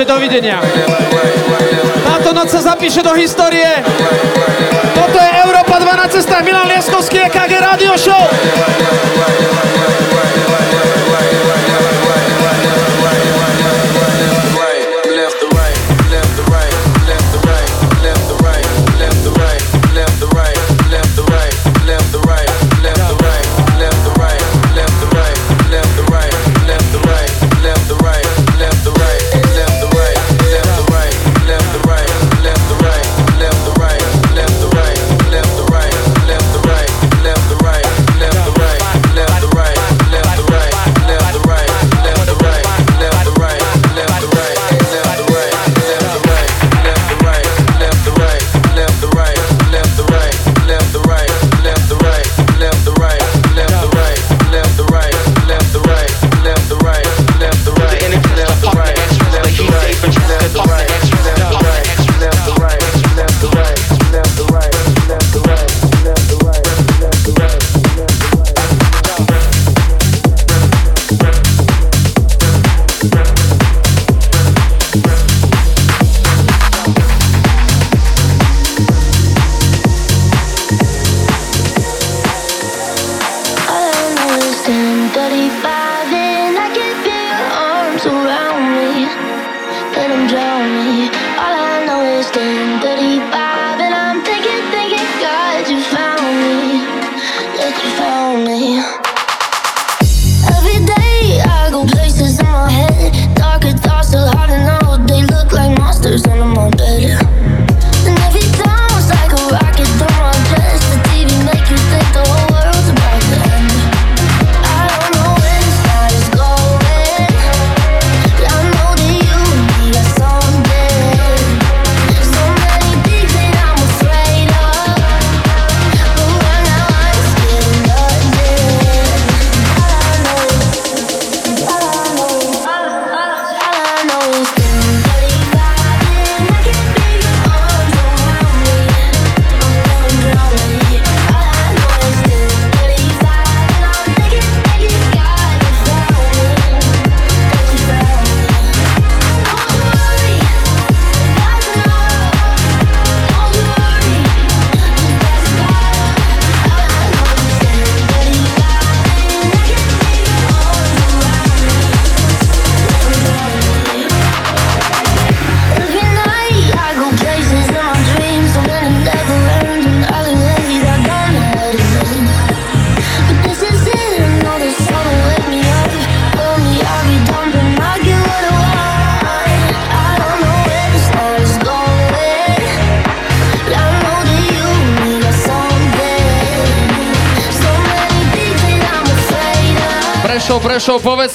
Takže dovidenia. Táto noc sa zapíše do histórie. Toto je Európa 2 na cestách. Milan Lieskovský, EKG Radio Show.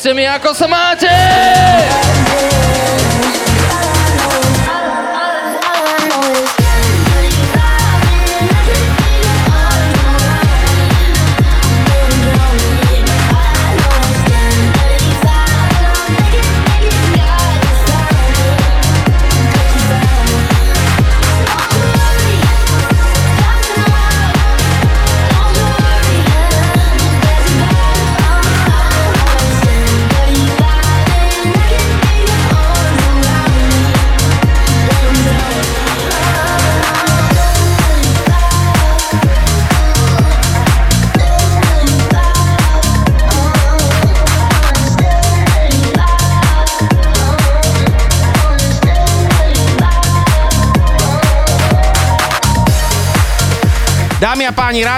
Povedzte mi, ako sa má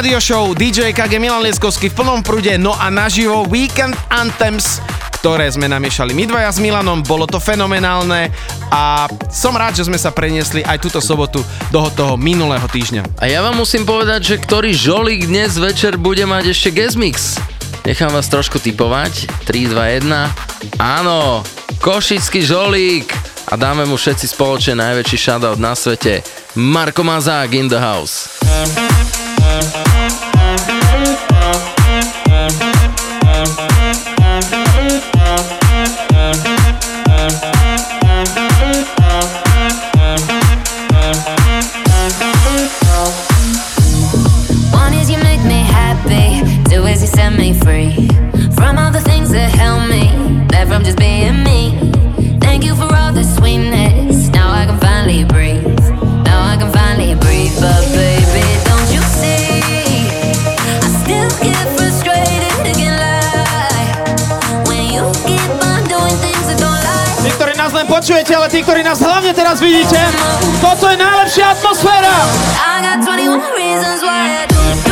Radio Show, DJ KG Milan Lieskovský v plnom prude, no a naživo Weekend Anthems, ktoré sme namiešali my dvaja s Milanom, bolo to fenomenálne a som rád, že sme sa preniesli aj túto sobotu do toho minulého týždňa. A ja vám musím povedať, že ktorý žolík dnes večer bude mať ešte Gezmix. Nechám vás trošku typovať. 3, 2, 1. Áno, Košický žolík. A dáme mu všetci spoločne najväčší shoutout na svete. Marko Mazák in the house. Počujete, ale tí, ktorí nás hlavne teraz vidíte, toto je najlepšia atmosféra. I got 21 reasons why I do.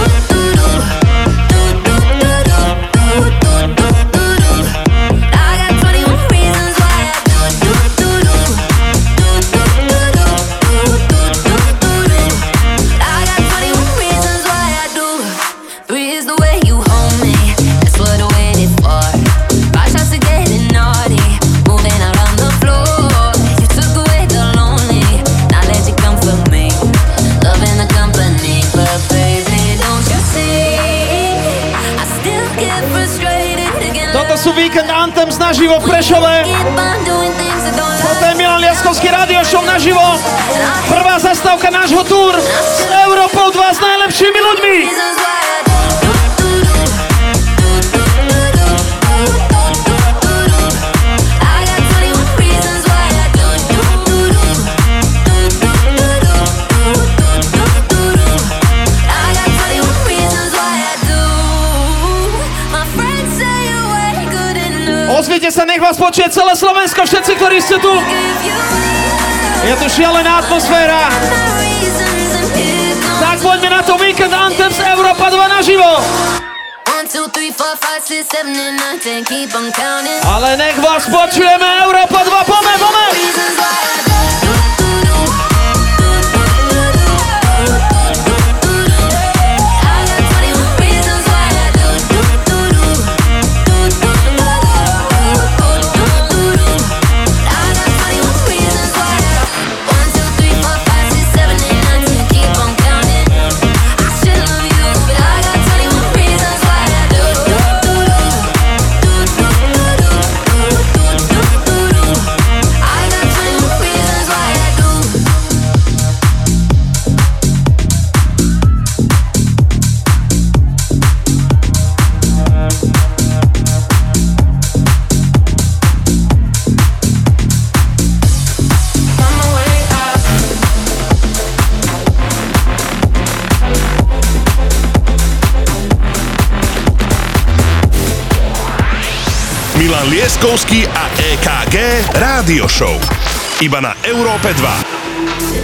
Anthems naživo v Prešove. Toto je Milan Liaskovský radio show naživo. Prvá zastávka nášho túr s Európou 2 s najlepšími ľuďmi. Ozvite sa, nech vás počuje celé Slovensko, všetci, ktorí ste tu. Je tu šialená atmosféra. Tak poďme na to Weekend Anthems Európa 2 naživo. Ale nech vás počujeme, Európa 2, pome, pome! Lieskovský a EKG Rádio Show. Iba na Európe 2.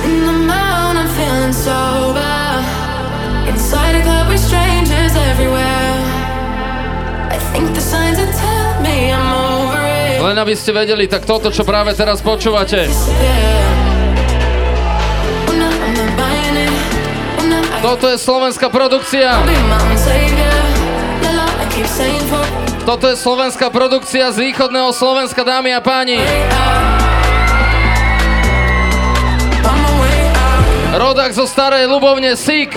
In the mound, I'm feeling sober. Inside a club with strangers everywhere. I think the signs are telling me I'm over it. Len aby ste vedeli, tak toto, čo práve teraz počúvate, it. I'm not, I toto je slovenská produkcia. keep saying for Toto je slovenská produkcia z východného Slovenska, dámy a páni. Rodak zo starej Ľubovne Sik.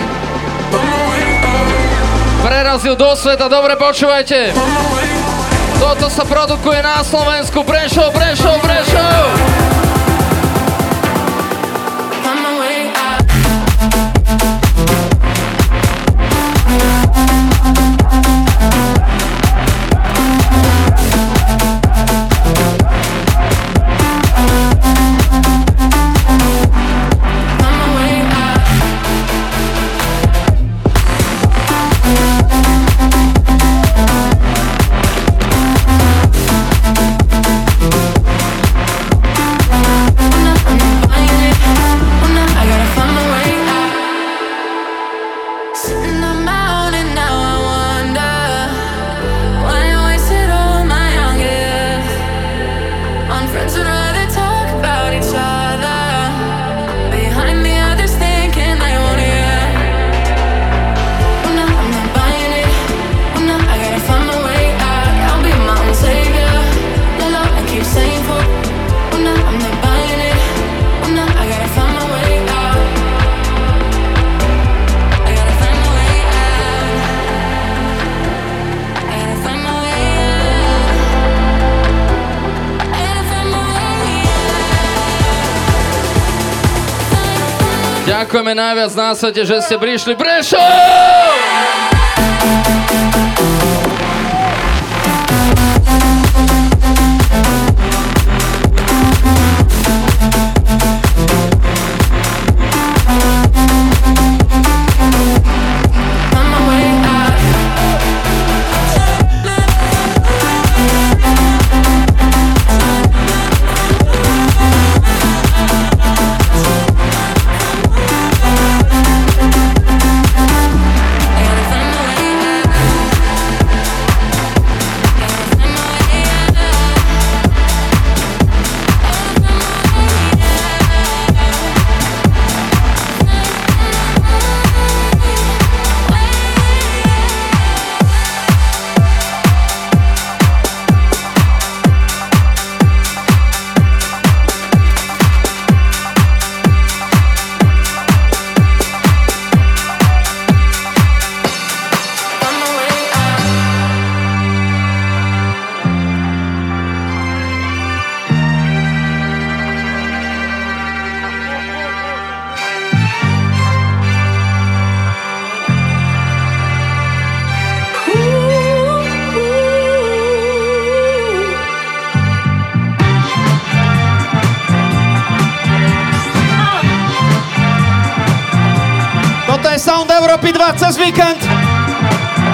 Prerazil do sveta, dobre počúvajte. Toto sa produkuje na Slovensku. Prešov, Prešov, Prešov. Najviac na svete, že ste prišli. Prešov! 2 cez víkend.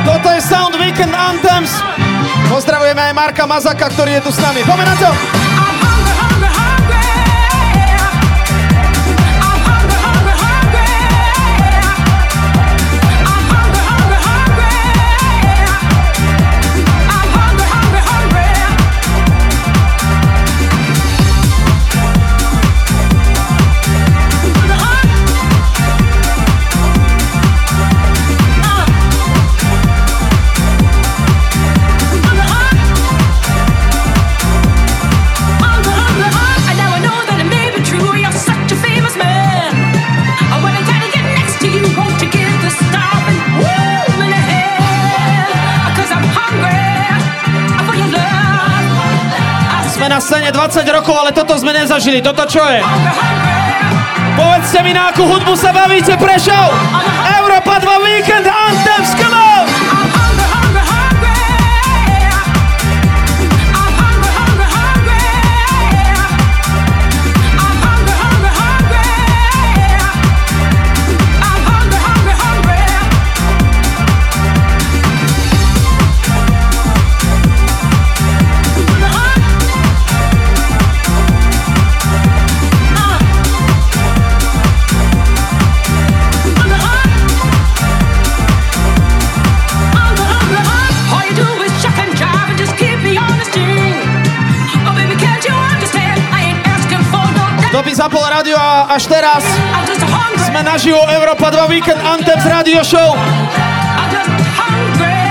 Toto je Sound Weekend Anthems. Pozdravujeme aj Marka Mazaka, ktorý je tu s nami. Poďme na to. Scéne 20 rokov, ale toto sme nezažili. Toto čo je? Povedzte mi, na akú hudbu sa bavíte, Prešov! Európa 2 Weekend Anthems, come on! Zapol rádio a až teraz sme naživo Európa 2 Weekend Anthems Radio Show.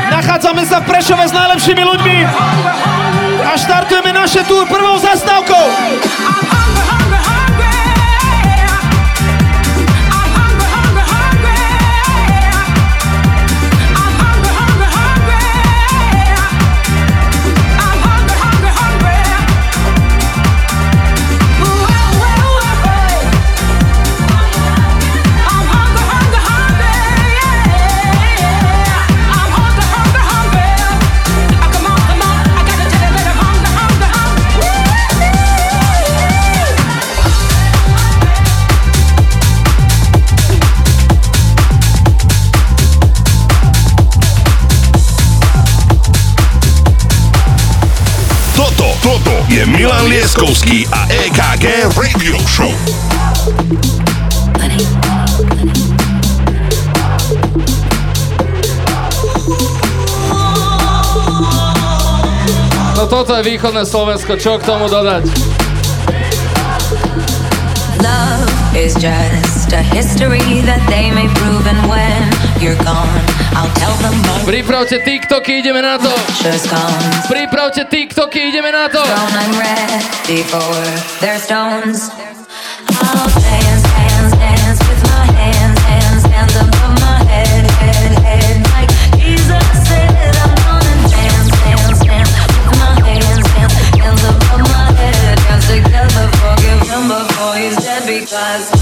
Nachádzame sa v Prešove s najlepšími ľuďmi a štartujeme naše túr prvou zastávkou. Je Milan Lieskovský a EKG Radio Show. No toto je východné Slovensko, čo k tomu dodať? Love is just a history that they may prove, and when you're gone, I'll tell them more. Pripravte TikToky, ideme na to! Pripravte TikToky, ideme na to! Stone, I'm ready for their stones. I'll dance, dance, dance with my hands, hands, hands above my head, head, head. Like Jesus said, I'm gonna dance, dance, dance with my hands, hands, hands above my head. Dance together, forgive him before he's dead because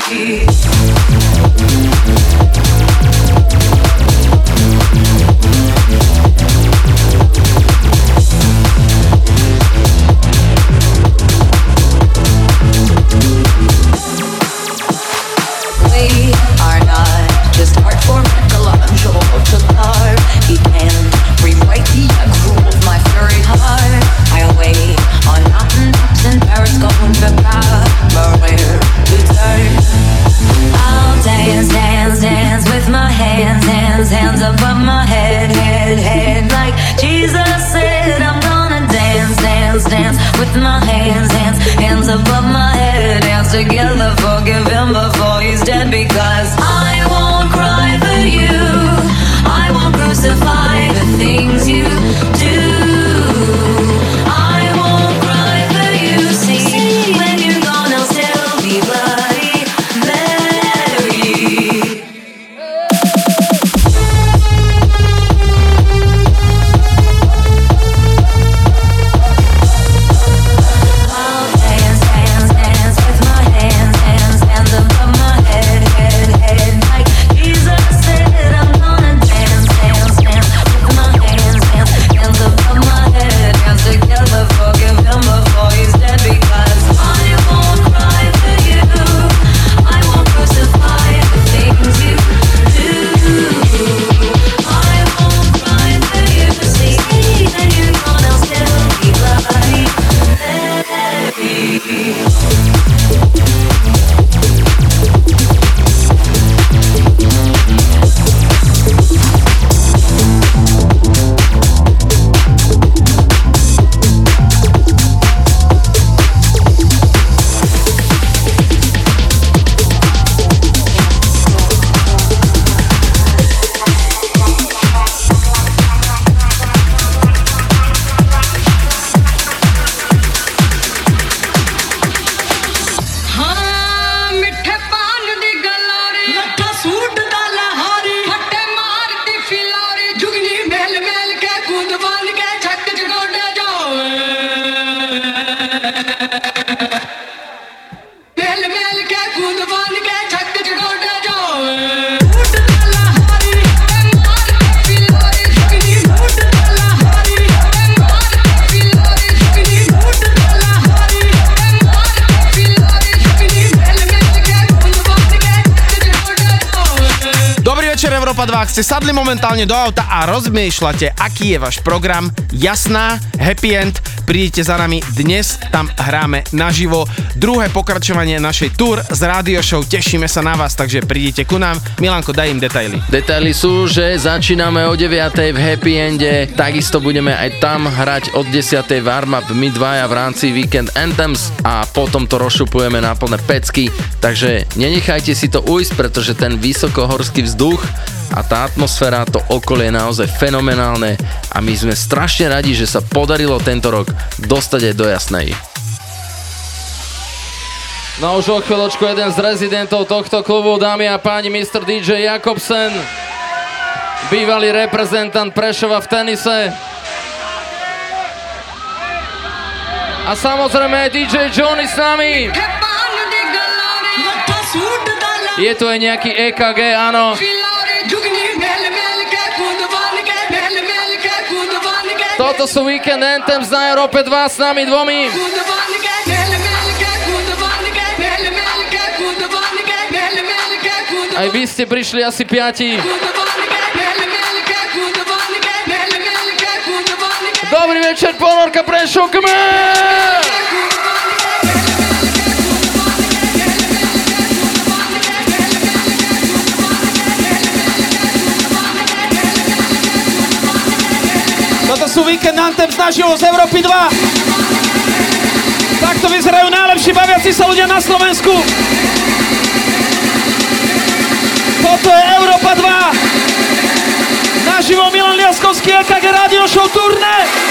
see. Hands, hands, hands above my head, head, head. Like Jesus said, I'm gonna dance, dance, dance with my hands, hands, hands above my head. Dance together, forgive him before he's dead because I won't cry for you. I won't crucify the things you do. Momentálne do auta a rozmýšľate, aký je váš program, jasná, happy end, prídete za nami dnes, tam hráme naživo. Druhé pokračovanie našej tour z radio show, tešíme sa na vás, takže prídite ku nám. Milanko, daj im detaily. Detaily sú, že začíname o 9. v Happy Ende, takisto budeme aj tam hrať od 10. warm-up my dvaja v rámci Weekend Anthems a potom to rozšupujeme na plné pecky, takže nenechajte si to ujsť, pretože ten vysokohorský vzduch a tá atmosféra, to okolie je naozaj fenomenálne a my sme strašne radi, že sa podarilo tento rok dostať aj do Jasnej. No už o chvíľočku jeden z rezidentov tohto klubu, dámy a páni, Mr. DJ Jakobsen, bývalý reprezentant Prešova v tenise. A samozrejme aj DJ Johnny s nami. Je tu aj nejaký EKG, áno. Toto sú Weekend Anthems na Európe 2 s nami dvomi. Aj vy ste prišli asi piati. Dobrý večer, ponorka Prešov, come sú Weekend Anthems naživo z Európy 2. Takto vyzerajú najlepší baviaci sa ľudia na Slovensku. Toto je Európa 2. Naživo Milan Liaskovský, EKG Radio Show Turné.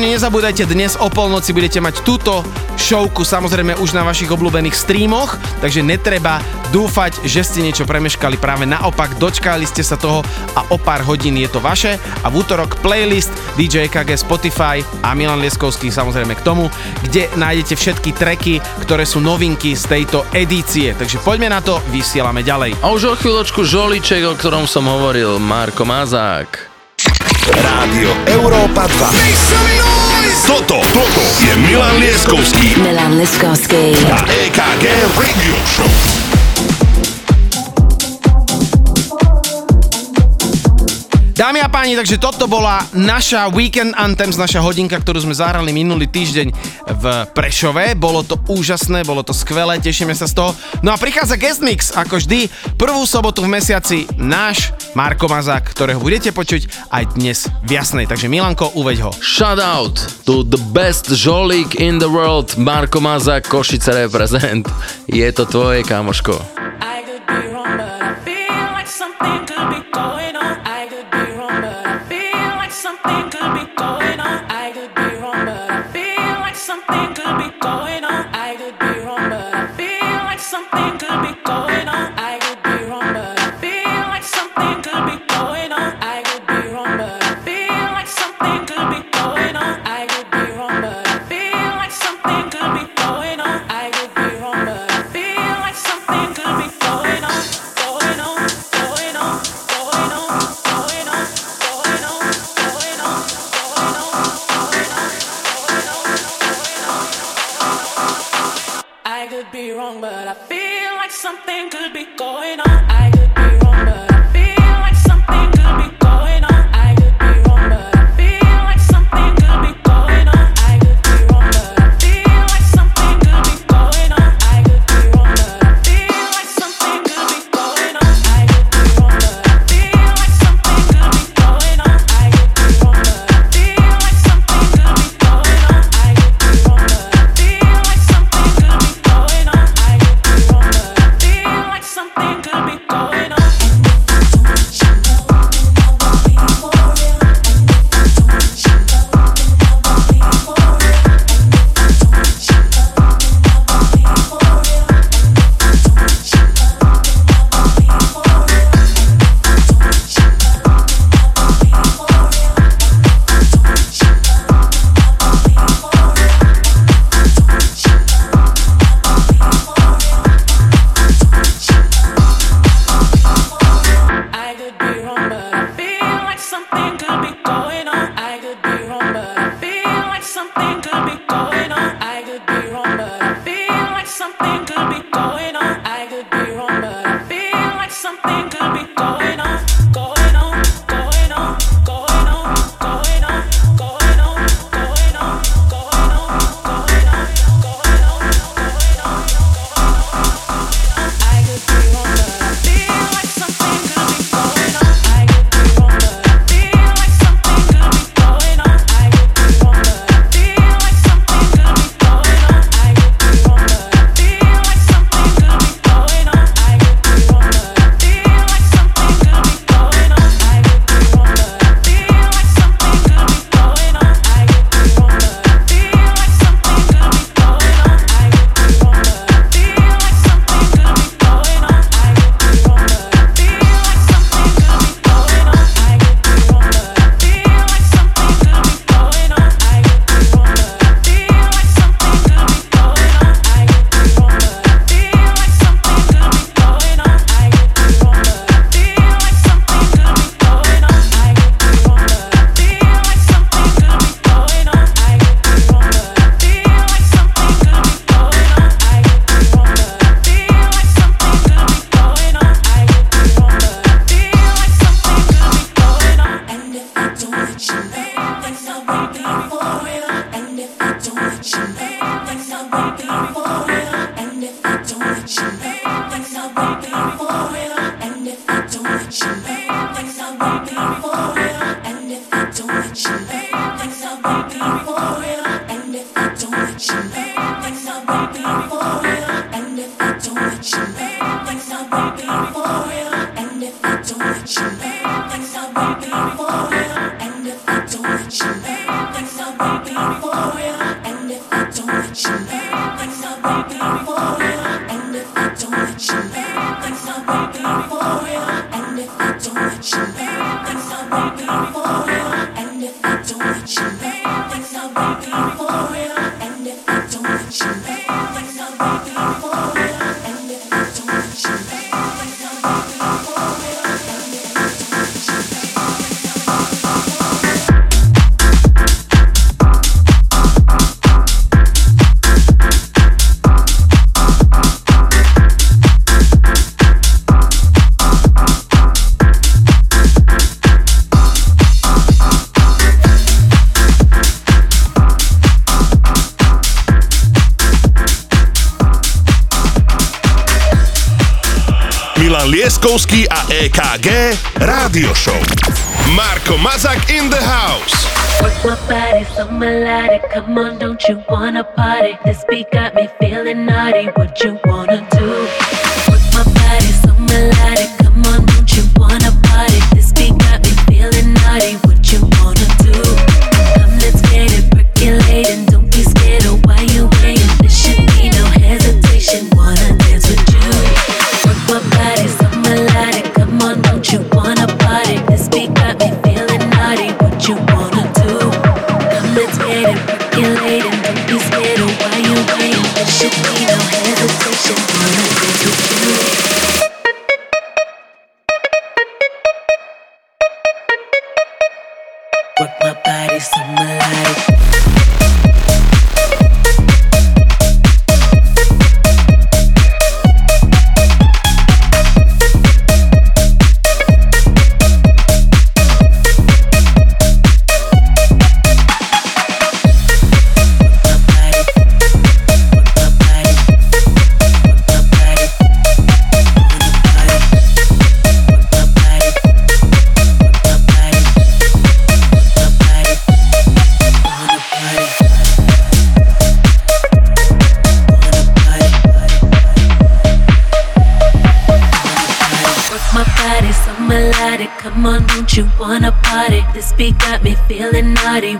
Páni, nezabúdajte, dnes o polnoci budete mať túto showku samozrejme už na vašich obľúbených streamoch, takže netreba dúfať, že ste niečo premeškali, práve naopak, dočkali ste sa toho a o pár hodín je to vaše a v útorok playlist DJ KG Spotify a Milan Lieskovský samozrejme k tomu, kde nájdete všetky tracky, ktoré sú novinky z tejto edície, takže poďme na to, vysielame ďalej. A už o chvíľočku žoliček, o ktorom som hovoril, Marko Mazák. Rádio Európa 2. Toto, toto je Milan Lieskovský Milan Liskovský. a EKG Radio Show. Dámy a páni, takže toto bola naša Weekend Anthems, naša hodinka, ktorú sme zahrali minulý týždeň v Prešove. Bolo to úžasné, bolo to skvelé, tešíme sa z toho. No a prichádza guest mix, ako vždy, prvú sobotu v mesiaci náš Marko Mazák, ktorého budete počuť aj dnes v Jasnej. Takže Milanko, uveď ho. Shout out to the best žolík in the world, Marko Mazák, Košice reprezent. Je to tvoje, kamoško.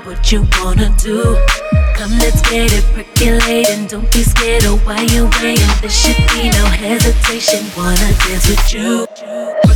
what you wanna do. Come, let's get it percolating. Don't be scared of why you waiting. There should be no hesitation. Wanna dance with you.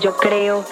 yo creo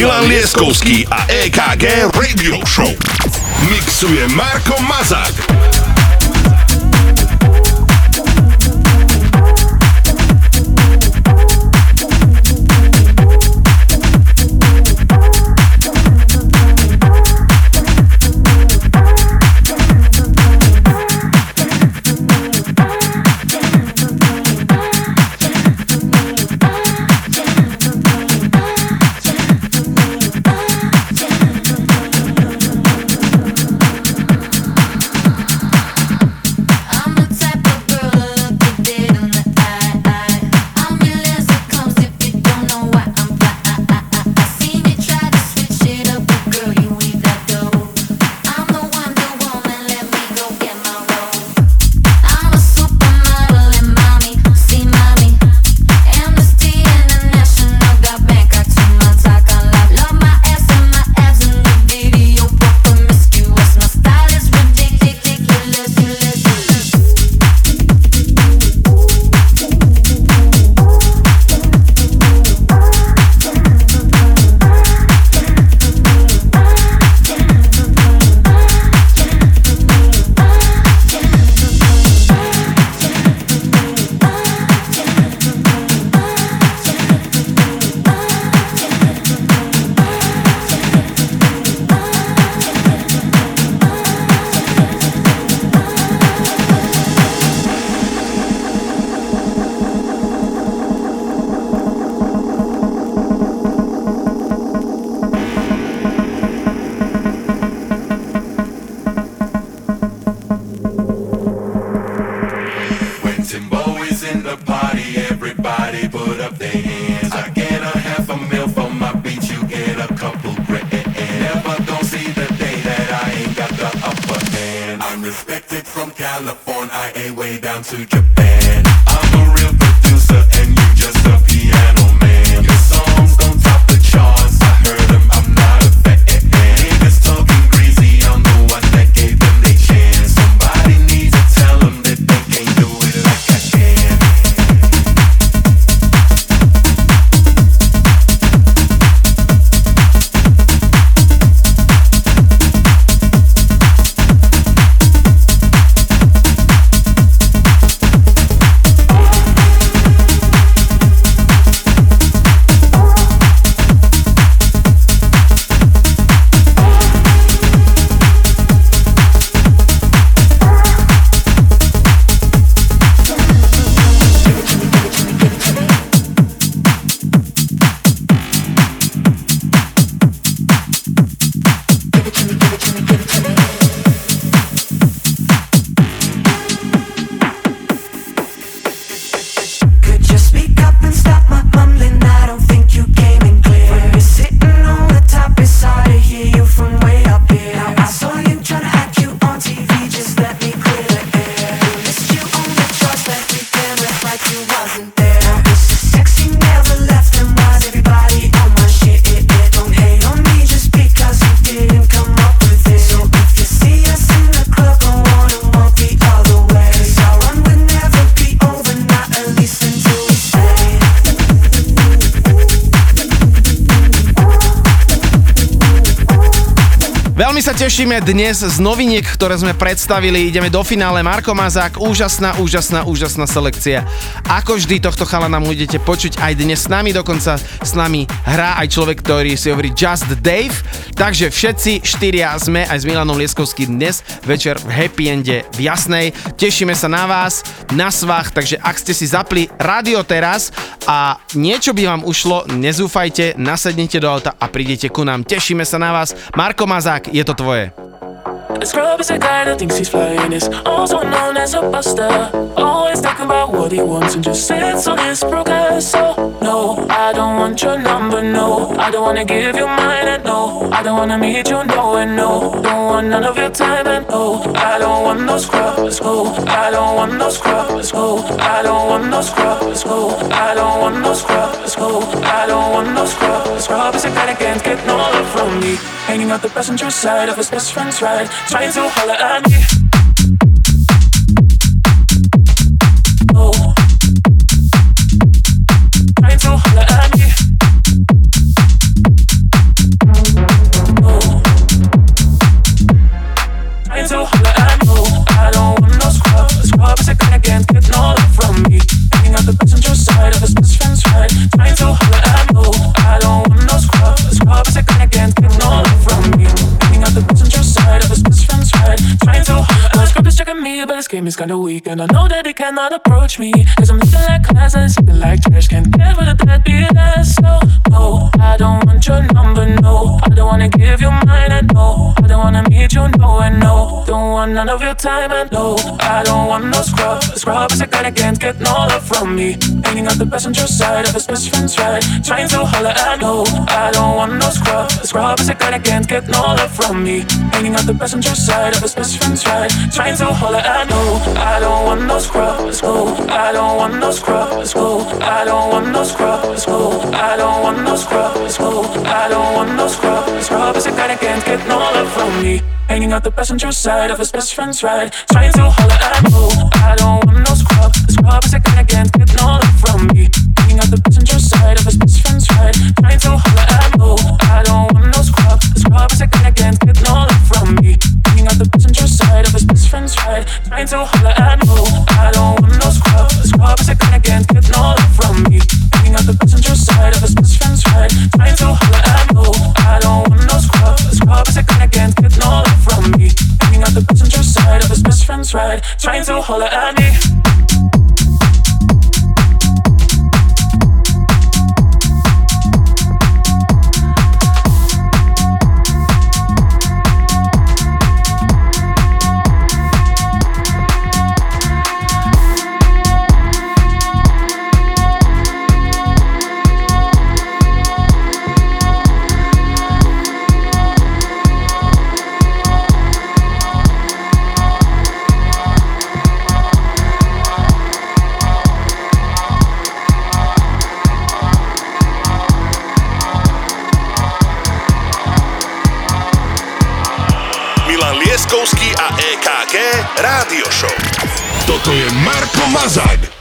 Milan Lieskovský a EKG Radio Show. Mixuje Marko Mazák. Tešíme dnes z noviniek, ktoré sme predstavili. Ideme do finále. Marko Mazák, úžasná, úžasná, úžasná selekcia. Ako vždy tohto chalana budete počuť aj dnes s nami, dokonca s nami hrá aj človek, ktorý si hovorí Just Dave. Takže všetci štyria sme aj s Milanom Lieskovským dnes večer v Happy Ende v Jasnej. Tešíme sa na vás, na svach, takže ak ste si zapli rádio teraz a niečo by vám ušlo, nezúfajte, nasadnite do auta a prídete ku nám. Tešíme sa na vás. Marko Mazák, je to tvoje. A scrub is a guy that thinks he's flying, is also known as a buster. Always talking about what he wants and just sits on his progress. So, no, I don't want your number, no. I don't wanna give you mine, and no. I don't wanna meet you, no, and no. Don't want none of your time, and no. I don't want no scrubbers, go. I don't want no scrubbers, go. I don't want no scrubbers, go. I don't want no scrubbers, go. I don't want no scrubbers. Scrub is a guy that can't get no love from me. Hanging out the passenger side of his best friend's ride, trying to holler at me. Game is kinda weak And I know that they cannot approach me. Cause I'm looking like class and sipping like trash. Can't get rid of that BS So, no, I don't want your number, no. I don't wanna give you mine, and no I don't wanna meet you, no and no Don't want none of your time, and no I don't want no scrub scrub is a guy that can't get no love from me. Hanging out the passenger side of his best friend's ride. Trying to holler at no I don't want no scrub scrub is a guy that can't get no love from me. Hanging out the passenger side of his best friend's ride. Trying to holler at no I don't want no scrub go. I don't want no scrub go. I don't want no scrub go. I don't want no scrub go. I don't want no scrub Scrub is a guy that can't get no love from me. Hanging out the passenger side of his best friend's ride. Trying to holler at no. I don't want no scrub. Scrub is a guy that can't get no love from me. Hanging out the passenger side of his best friend's ride. Trying to holler at no. I don't want no scrub. Scrub is a guy that can't get no love from me. Hanging out the passenger side of his friend's ride Trying to holler at no I don't want no scrub. Scrub is a guy can't get no love from me. Hanging out the passenger side of his best friend's ride. Trying to holler at no I don't want no scrub. Scrub is a guy can't get no love from me. Hanging out the passenger side of his best friend's ride. Trying to holler at me EKG Rádio Show. Toto je Marko Mazak.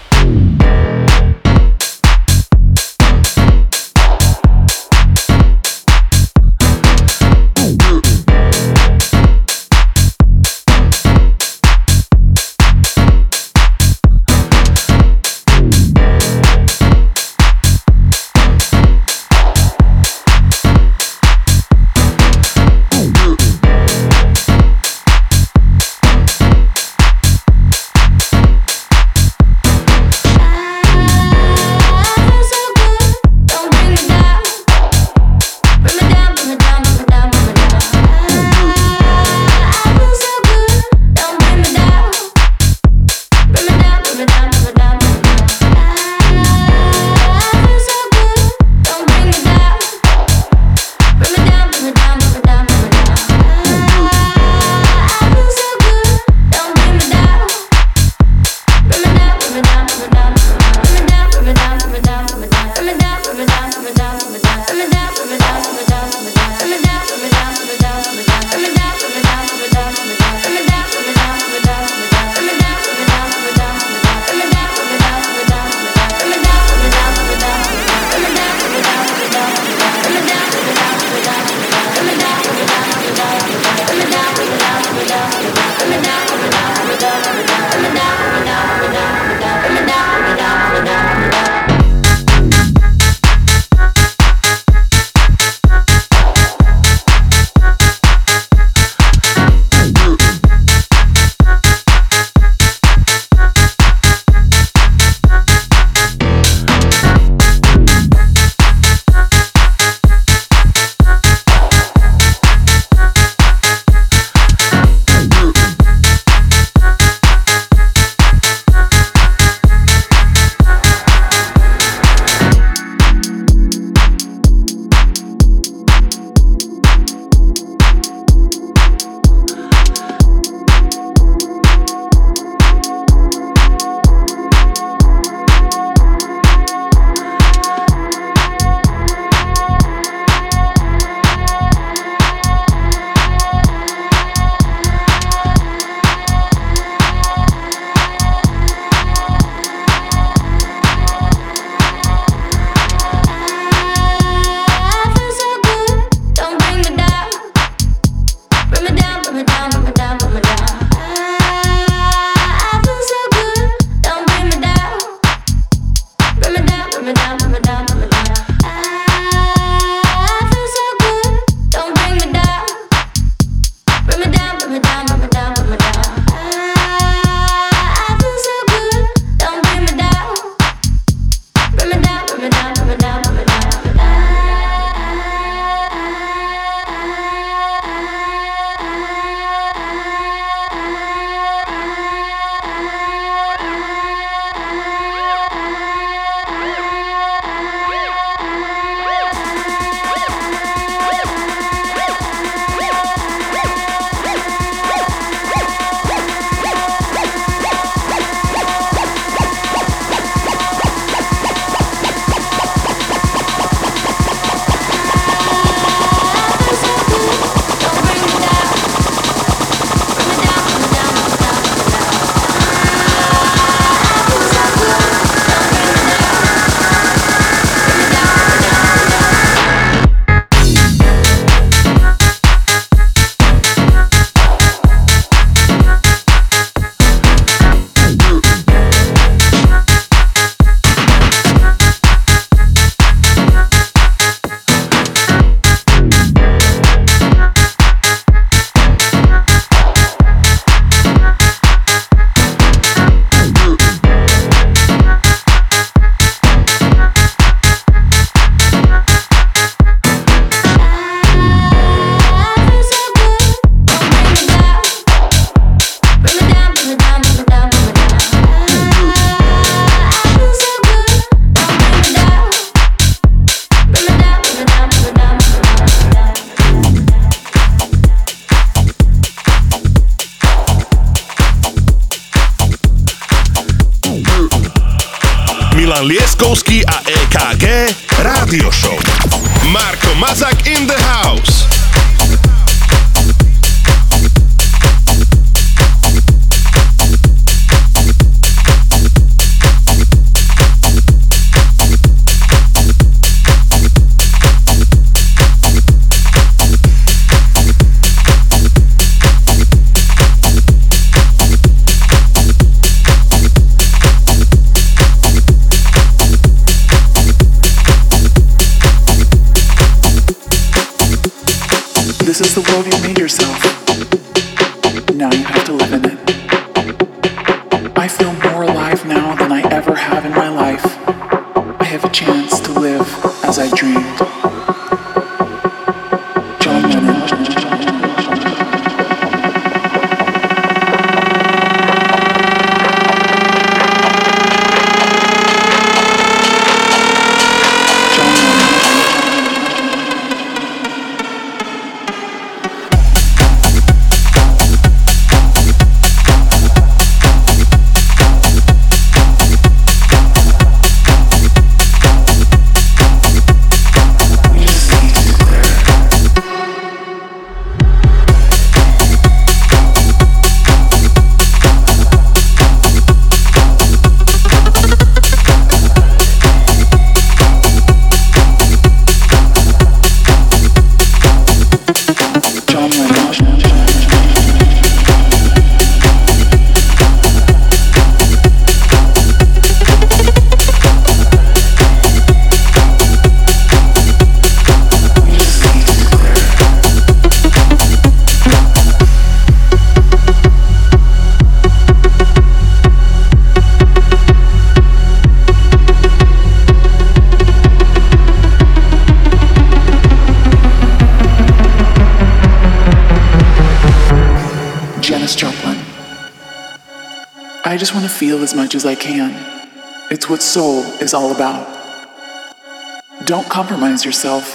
Compromise yourself.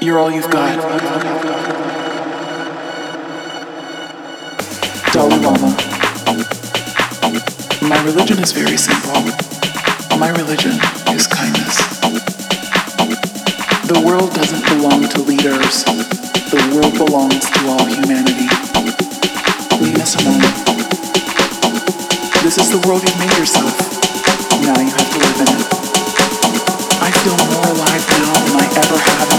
You're all you've got. Dalai Lama. My religion is very simple. My religion is kindness. The world doesn't belong to leaders. The world belongs to all humanity. Leave us alone. This is the world you've made yourself. Now you have to live in it. I feel more double trouble.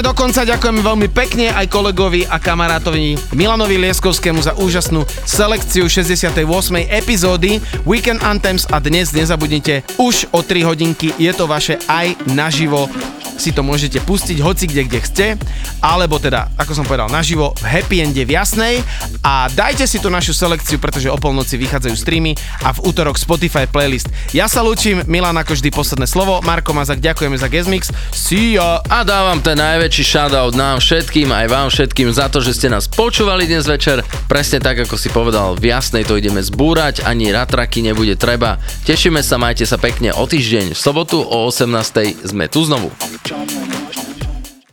Prichádzame do konca, ďakujeme veľmi pekne aj kolegovi a kamarátovi Milanovi Lieskovskému za úžasnú selekciu 68. epizódy Weekend Anthems a dnes nezabudnite, už o 3 hodinky je to vaše aj naživo si to môžete pustiť hoci kde, kde ste, alebo teda, ako som povedal, naživo v Happy Ende v Jasnej a dajte si tú našu selekciu, pretože o polnoci vychádzajú streamy a v útorok Spotify playlist. Ja sa lúčim, Milan ako vždy posledné slovo, Marko Mazak, ďakujeme za Gezmix, see ya! A dávam ten najväčší shoutout nám všetkým, aj vám všetkým za to, že ste nás počúvali dnes večer. Presne tak, ako si povedal, v jasnej to ideme zbúrať, ani ratraky nebude treba. Tešíme sa, majte sa pekne o týždeň. V sobotu o 18. sme tu znovu.